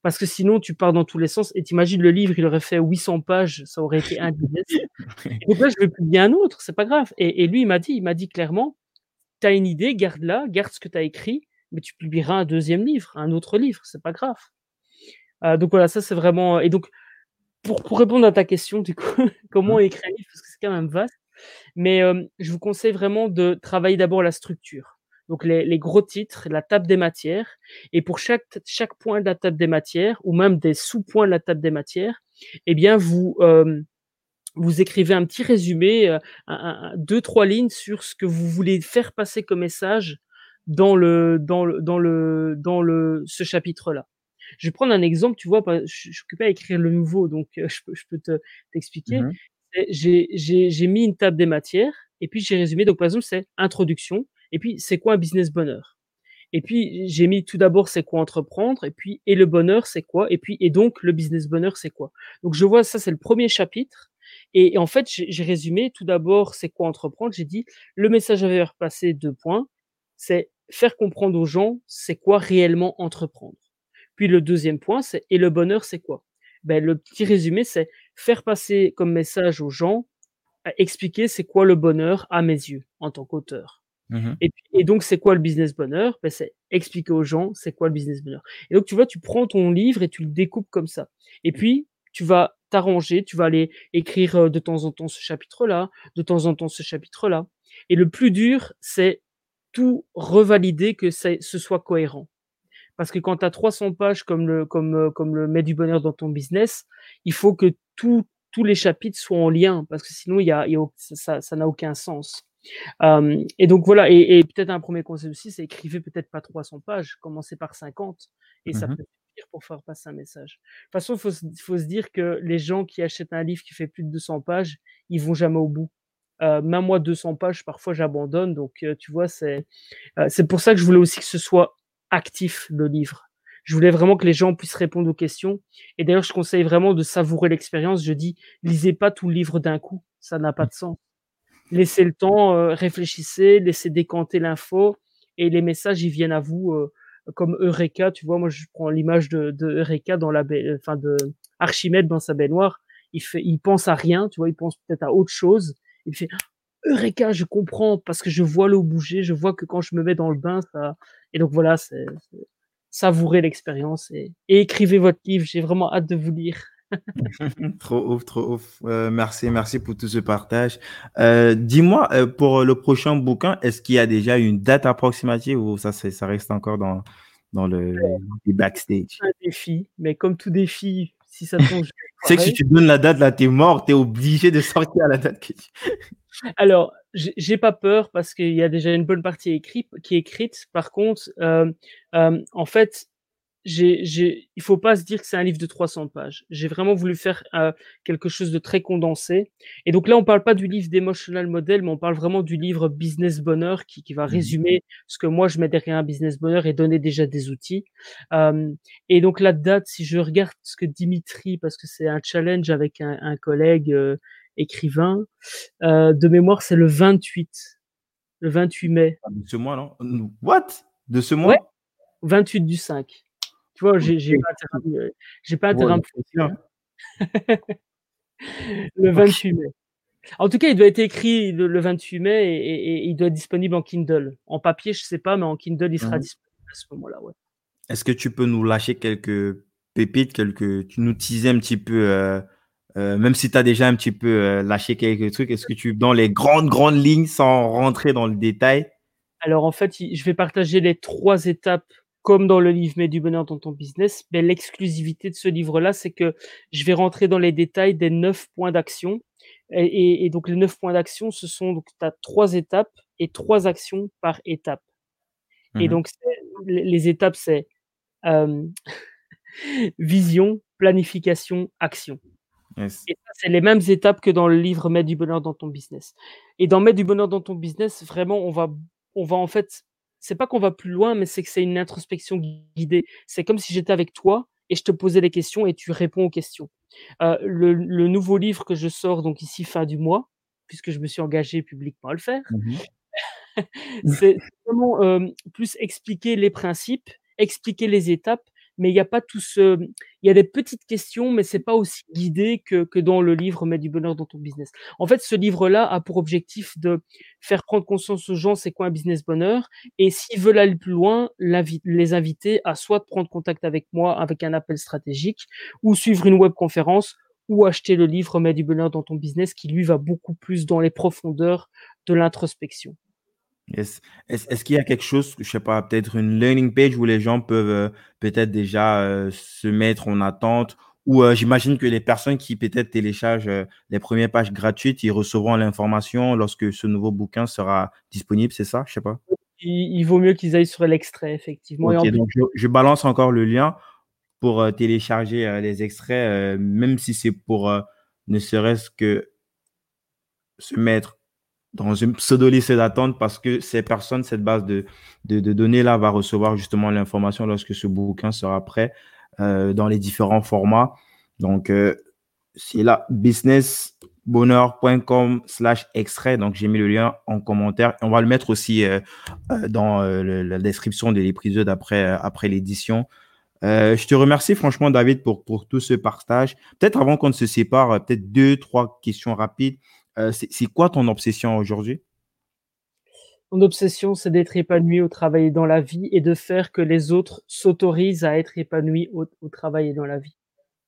Parce que sinon, tu pars dans tous les sens et tu imagines le livre, il aurait fait 800 pages, ça aurait été indigeste donc là, je vais publier un autre, c'est pas grave et et lui, il m'a dit il m'a dit clairement: «Tu as une idée, garde-la, garde ce que tu as écrit, mais tu publieras un 2e livre, un autre livre, c'est pas grave». Heu, donc voilà, ça c'est vraiment et donc pour pour répondre à ta question du coup, comment Mmh. écrire un livre? Parce que c'est quand même vaste, mais hem, je vous conseille vraiment de travailler d'abord la structure. Donc les les gros titres, la table des matières et pour chaque chaque point de la table des matières ou même des sous-points de la table des matières et bien vous, hem, vous écrivez un petit résumé, un un un 2-3 lignes sur ce que vous voulez faire passer comme message dans le dans le dans le dans le ce chapitre-là. Je vais prendre un exemple, tu vois? Je suis je suis occupé à écrire le nouveau donc heu, je peux je peux te Mmh t'expliquer. mh. C'est j'ai j'ai j'ai mis une table des matières et puis j'ai résumé donc par exemple, c'est introduction et puis c'est quoi un business bonheur? Et puis j'ai mis tout d'abord c'est quoi entreprendre? Et puis et le bonheur c'est quoi? Et puis et donc le business bonheur c'est quoi? Donc je vois ça c'est le 1er chapitre et en fait j'ai résumé tout d'abord c'est quoi entreprendre? J'ai dit: «Le message à faire passer 2 points, c'est faire comprendre aux gens c'est quoi réellement entreprendre». Puis le 2e point c'est: «Et le bonheur c'est quoi?» Beh, le petit résumé c'est faire passer comme message aux gens, expliquer c'est quoi le bonheur à mes yeux en tant qu'auteur. Mmh et, donc, c'est quoi le business bonheur? Ben, C'est expliquer aux gens c'est quoi le business bonheur. Et donc, tu vois, tu prends ton livre et tu le découpes comme ça. Et puis, tu vas t'arranger, tu vas aller écrire euh, de temps en temps ce chapitre-là, de temps en temps ce chapitre-là. Et le plus dur, c'est tout revalider que ce soit cohérent. Parce que quand tu as 300 pages comme le, comme, euh, comme le met du bonheur dans ton business, il faut que tous les chapitres soient en lien, parce que sinon, y a, ça n'a aucun sens et donc voilà, et, peut-être un premier conseil aussi, c'est écrivez peut-être pas 300 pages, commencez par 50, et ça mmh peut suffire pour faire passer un message. De toute façon, il faut, faut, se dire que les gens qui achètent un livre qui fait plus de 200 pages, ils vont jamais au bout. même moi, 200 pages, parfois j'abandonne, donc tu vois, c'est c'est pour ça que je voulais aussi que ce soit actif, le livre. Je voulais vraiment que les gens puissent répondre aux questions. Et d'ailleurs, je conseille vraiment de savourer l'expérience. Je dis, lisez pas tout le livre d'un coup, ça n'a pas de sens laissez le temps, euh, réfléchissez, laissez décanter l'info et les messages ils viennent à vous euh, comme Eureka. Tu vois, moi je prends l'image de, Eureka dans la baie, enfin de Archimède dans sa baignoire. Il fait, il pense à rien, tu vois, il pense peut-être à autre chose. Il fait Eureka, je comprends parce que je vois l'eau bouger, je vois que quand je me mets dans le bain, ça. Et donc voilà, c'est savourer l'expérience et écrivez votre livre. J'ai vraiment hâte de vous lire. trop ouf, trop ouf. Euh, merci, merci pour tout ce partage. Euh, dis-moi, euh, pour le prochain bouquin, est-ce qu'il y a déjà une date approximative ou ça, ça reste encore dans, dans le, backstage? C'est un défi, mais comme tout défi, si ça tombe. tu sais que si tu donnes la date, là, t'es mort, t'es obligé de sortir à la date que Alors, j'ai pas peur parce qu'il y a déjà une bonne partie écrite, qui est écrite. Par contre, en fait, j'ai, j'ai, il faut pas se dire que c'est un livre de 300 pages. J'ai vraiment voulu faire euh, quelque chose de très condensé. Et donc là, on parle pas du livre d'Emotional Model, mais on parle vraiment du livre Business Bonheur qui, qui va mmh résumer ce que moi je mets derrière un Business Bonheur et donner déjà des outils. Euh, et donc la date, si je regarde ce que Dimitri, parce que c'est un challenge avec un, un collègue euh, écrivain, euh, de mémoire, c'est le 28, le 28 mai. Ah, de ce mois, non What? De ce mois? Ouais, 28 du 5. Tu vois, j'ai pas intérêt, j'ai pas intérêt le 28 mai. En tout cas, il doit être écrit le, 28 mai et, il doit être disponible en Kindle. En papier, je sais pas, mais en Kindle, il sera mmh disponible à ce moment-là. Ouais. Est-ce que tu peux nous lâcher quelques pépites, quelques, tu nous teaser un petit peu, euh, euh, même si tu as déjà un petit peu euh, lâché quelques trucs, est-ce que tu, dans les grandes, grandes lignes, sans rentrer dans le détail? Alors, en fait, je vais partager les trois étapes comme dans le livre Mets du bonheur dans ton business, ben, l'exclusivité de ce livre-là, c'est que je vais rentrer dans les détails des neuf points d'action. Et, donc, les neuf points d'action, ce sont, donc, tu as trois étapes et trois actions par étape. Et mmh donc, les, étapes, c'est vision, planification, action. Et ça, c'est les mêmes étapes que dans le livre Mets du bonheur dans ton business. Et dans Mets du bonheur dans ton business, vraiment, on va, on va en fait c'est pas qu'on va plus loin, mais c'est que c'est une introspection guidée. C'est comme si j'étais avec toi et je te posais des questions et tu réponds aux questions. Euh, le, nouveau livre que je sors, donc ici fin du mois, puisque je me suis engagé publiquement à le faire, mmh c'est vraiment euh, plus expliquer les principes, expliquer les étapes mais il n'y a pas tout ce. Il y a des petites questions, mais c'est pas aussi guidé que, que dans le livre Mets du bonheur dans ton business. En fait, ce livre-là a pour objectif de faire prendre conscience aux gens c'est quoi un business bonheur, et s'ils veulent aller plus loin, les inviter à soit prendre contact avec moi avec un appel stratégique, ou suivre une webconférence, ou acheter le livre Mets du bonheur dans ton business qui lui va beaucoup plus dans les profondeurs de l'introspection. Est-ce qu'il y a quelque chose, je sais pas, peut-être une landing page où les gens peuvent euh, peut-être déjà euh, se mettre en attente ou euh, j'imagine que les personnes qui peut-être téléchargent les premières pages gratuites, ils recevront l'information lorsque ce nouveau bouquin sera disponible, c'est ça? Je sais pas. Il, vaut mieux qu'ils aillent sur l'extrait, effectivement. donc je, balance encore le lien pour télécharger les extraits, même si c'est pour ne serait-ce que se mettre dans une pseudo-liste d'attente parce que ces personnes, cette base de, de, données-là va recevoir justement l'information lorsque ce bouquin sera prêt euh, dans les différents formats. Donc, euh, c'est là, businessbonheur.com slash extrait. Donc, j'ai mis le lien en commentaire. On va le mettre aussi euh, dans la description de l'épisode après, après l'édition. je te remercie franchement, David, pour, pour tout ce partage. Peut-être avant qu'on ne se sépare, peut-être deux, trois questions rapides. Euh, c'est quoi ton obsession aujourd'hui? Mon obsession, c'est d'être épanoui au travail et dans la vie et de faire que les autres s'autorisent à être épanouis au travail et dans la vie.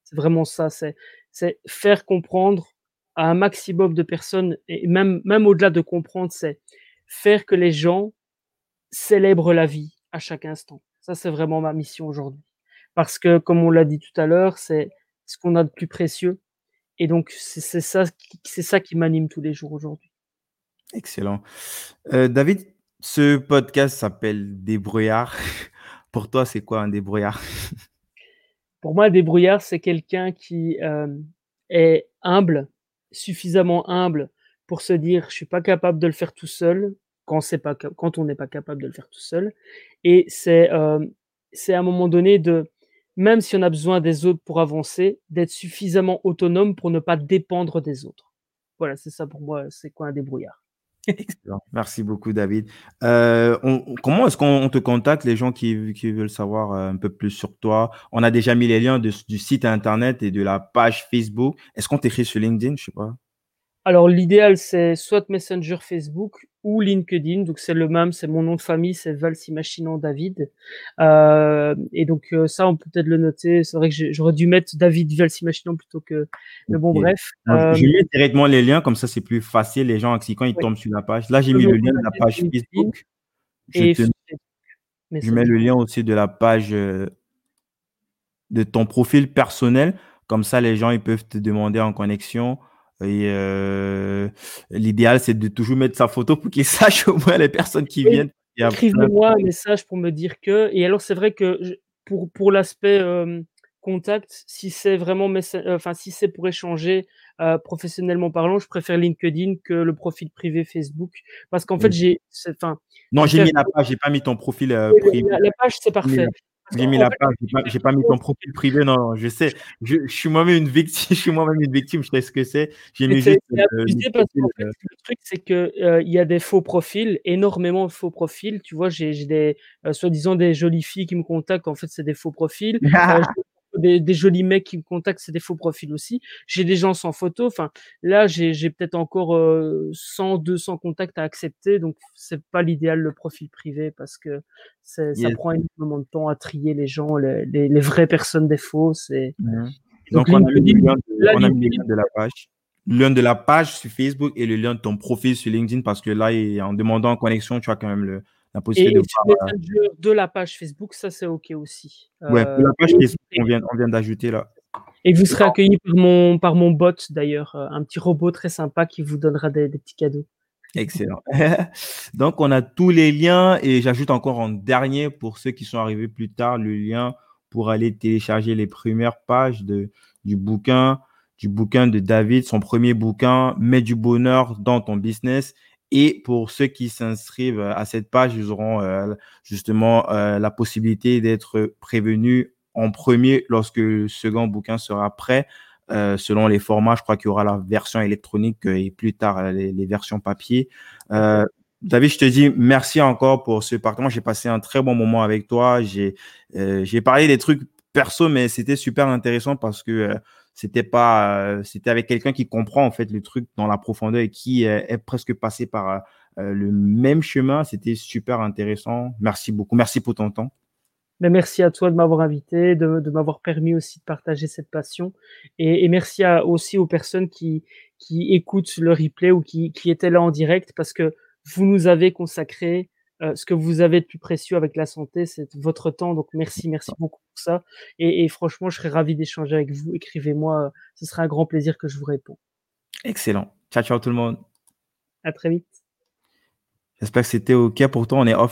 C'est vraiment ça, c'est faire comprendre à un maximum de personnes et même au-delà de comprendre, c'est faire que les gens célèbrent la vie à chaque instant. Ça, c'est vraiment ma mission aujourd'hui. Parce que comme on l'a dit tout à l'heure, c'est ce qu'on a de plus précieux et donc c'est ça qui c'est ça qui m'anime tous les jours aujourd'hui. Excellent. Heu, David, ce podcast s'appelle Débrouillard. Pour toi, c'est quoi un débrouillard? Pour moi, un débrouillard, c'est quelqu'un qui, hem, est humble, suffisamment humble pour se dire: «Je suis pas capable de le faire tout seul», quand c'est pas quand on n'est pas capable de le faire tout seul et c'est, hem, c'est à un moment donné de même si on a besoin des autres pour avancer, d'être suffisamment autonome pour ne pas dépendre des autres. Voilà, c'est ça pour moi, c'est quoi un débrouillard. Excellent. Merci beaucoup, David. On on comment est-ce qu'on on te contacte, les gens qui qui veulent savoir, heu, un peu plus sur toi? On a déjà mis les liens de du site internet et de la page Facebook. Est-ce qu'on t'écrit sur LinkedIn? Je sais pas. Alors l'idéal, c'est soit Messenger Facebook ou LinkedIn, donc c'est le même, c'est mon nom de famille, c'est Valsimachinan David. Heu et donc heu, ça, on peut peut-être le noter. C'est vrai que j'aurais dû mettre David Valsimachinan plutôt que mais bon bref, Moi, je mets directement les liens, comme ça, c'est plus facile, les gens quand ils tombent sur la page là, j'ai mis le lien de la page LinkedIn Facebook. Je te je mets le lien aussi de la page, de ton profil personnel. Comme ça, les gens, ils peuvent te demander en connexion et heu, l'idéal, c'est de toujours mettre sa photo pour qu'ils sachent au moins les personnes qui Oui, viennent. Écrivez-moi un message pour me dire que et alors c'est vrai que je pour pour l'aspect, hem, contact, si c'est vraiment heu, enfin si c'est pour échanger, professionnellement parlant, je préfère LinkedIn que le profil privé Facebook. Parce qu'en fait, j'ai enfin, Non, j'ai mis la page, j'ai pas mis ton profil, privé. la la page, c'est parfait. J'ai mis la page, j'ai pas pas mis ton profil privé, non, non, je sais. Je je suis moi-même une victi je suis moi-même une victime, je sais ce que c'est. J'ai mis juste, c'est heu, le abusé parce profil, qu'en fait, heu le truc, c'est que, heu, il y a des faux profils, énormément de faux profils. Tu vois, j'ai des, soi-disant des jolies filles qui me contactent, en fait, c'est des faux profils. Des des jolis mecs qui me contactent, c'est des faux profils aussi. J'ai des gens sans photo, enfin, là, j'ai j'ai peut-être encore, heu, 100-200 contacts à accepter, donc c'est pas l'idéal, le profil privé parce que c'est ça Yes. prend énormément de temps à trier les gens, les les les vraies personnes des fausses et Mmh mh. et donc Donc on a mis le lien de la page. Le lien de la page sur Facebook et le lien de ton profil sur LinkedIn parce que là en demandant connexion, tu as quand même le la possibilité Et de voir, la page Facebook, ça, c'est OK aussi. Ouais, la page Facebook, n'hésitez on vient on vient d'ajouter là. et vous serez accueillis par mon par mon bot d'ailleurs, heu, un petit robot très sympa qui vous donnera des des petits cadeaux. Excellent. Donc on a tous les liens et j'ajoute encore en dernier pour ceux qui sont arrivés plus tard, le lien pour aller télécharger les premières pages de du bouquin du bouquin de David, son 1er bouquin, «Mets du bonheur dans ton business» et pour ceux qui s'inscrivent, à cette page, ils auront, heu, justement, heu, la possibilité d'être prévenus en 1er lorsque le 2nd bouquin sera prêt. Heu, selon les formats, je crois qu'il y aura la version électronique et plus tard les les versions papier. David, je te dis merci encore pour ce partage. J'ai passé un très bon moment avec toi. J'ai, parlé des trucs perso, mais c'était super intéressant parce que, c'était pas, heu, c'était avec quelqu'un qui comprend en fait le truc dans la profondeur et qui est est presque passé par, heu, le même chemin. C'était super intéressant. Merci beaucoup. Merci pour ton temps. Mais merci à toi de m'avoir invité, de de m'avoir permis aussi de partager cette passion et merci aussi aux personnes qui qui écoutent le replay ou qui qui étaient là en direct parce que vous nous avez consacré, heu, ce que vous avez de plus précieux avec la santé, c'est votre temps, donc merci, merci beaucoup pour ça et et franchement, je serais ravi d'échanger avec vous. Écrivez-moi, heu, ce sera un grand plaisir que je vous réponds. Excellent. Ciao, ciao tout le monde. À très vite. J'espère que c'était OK pour toi, on est off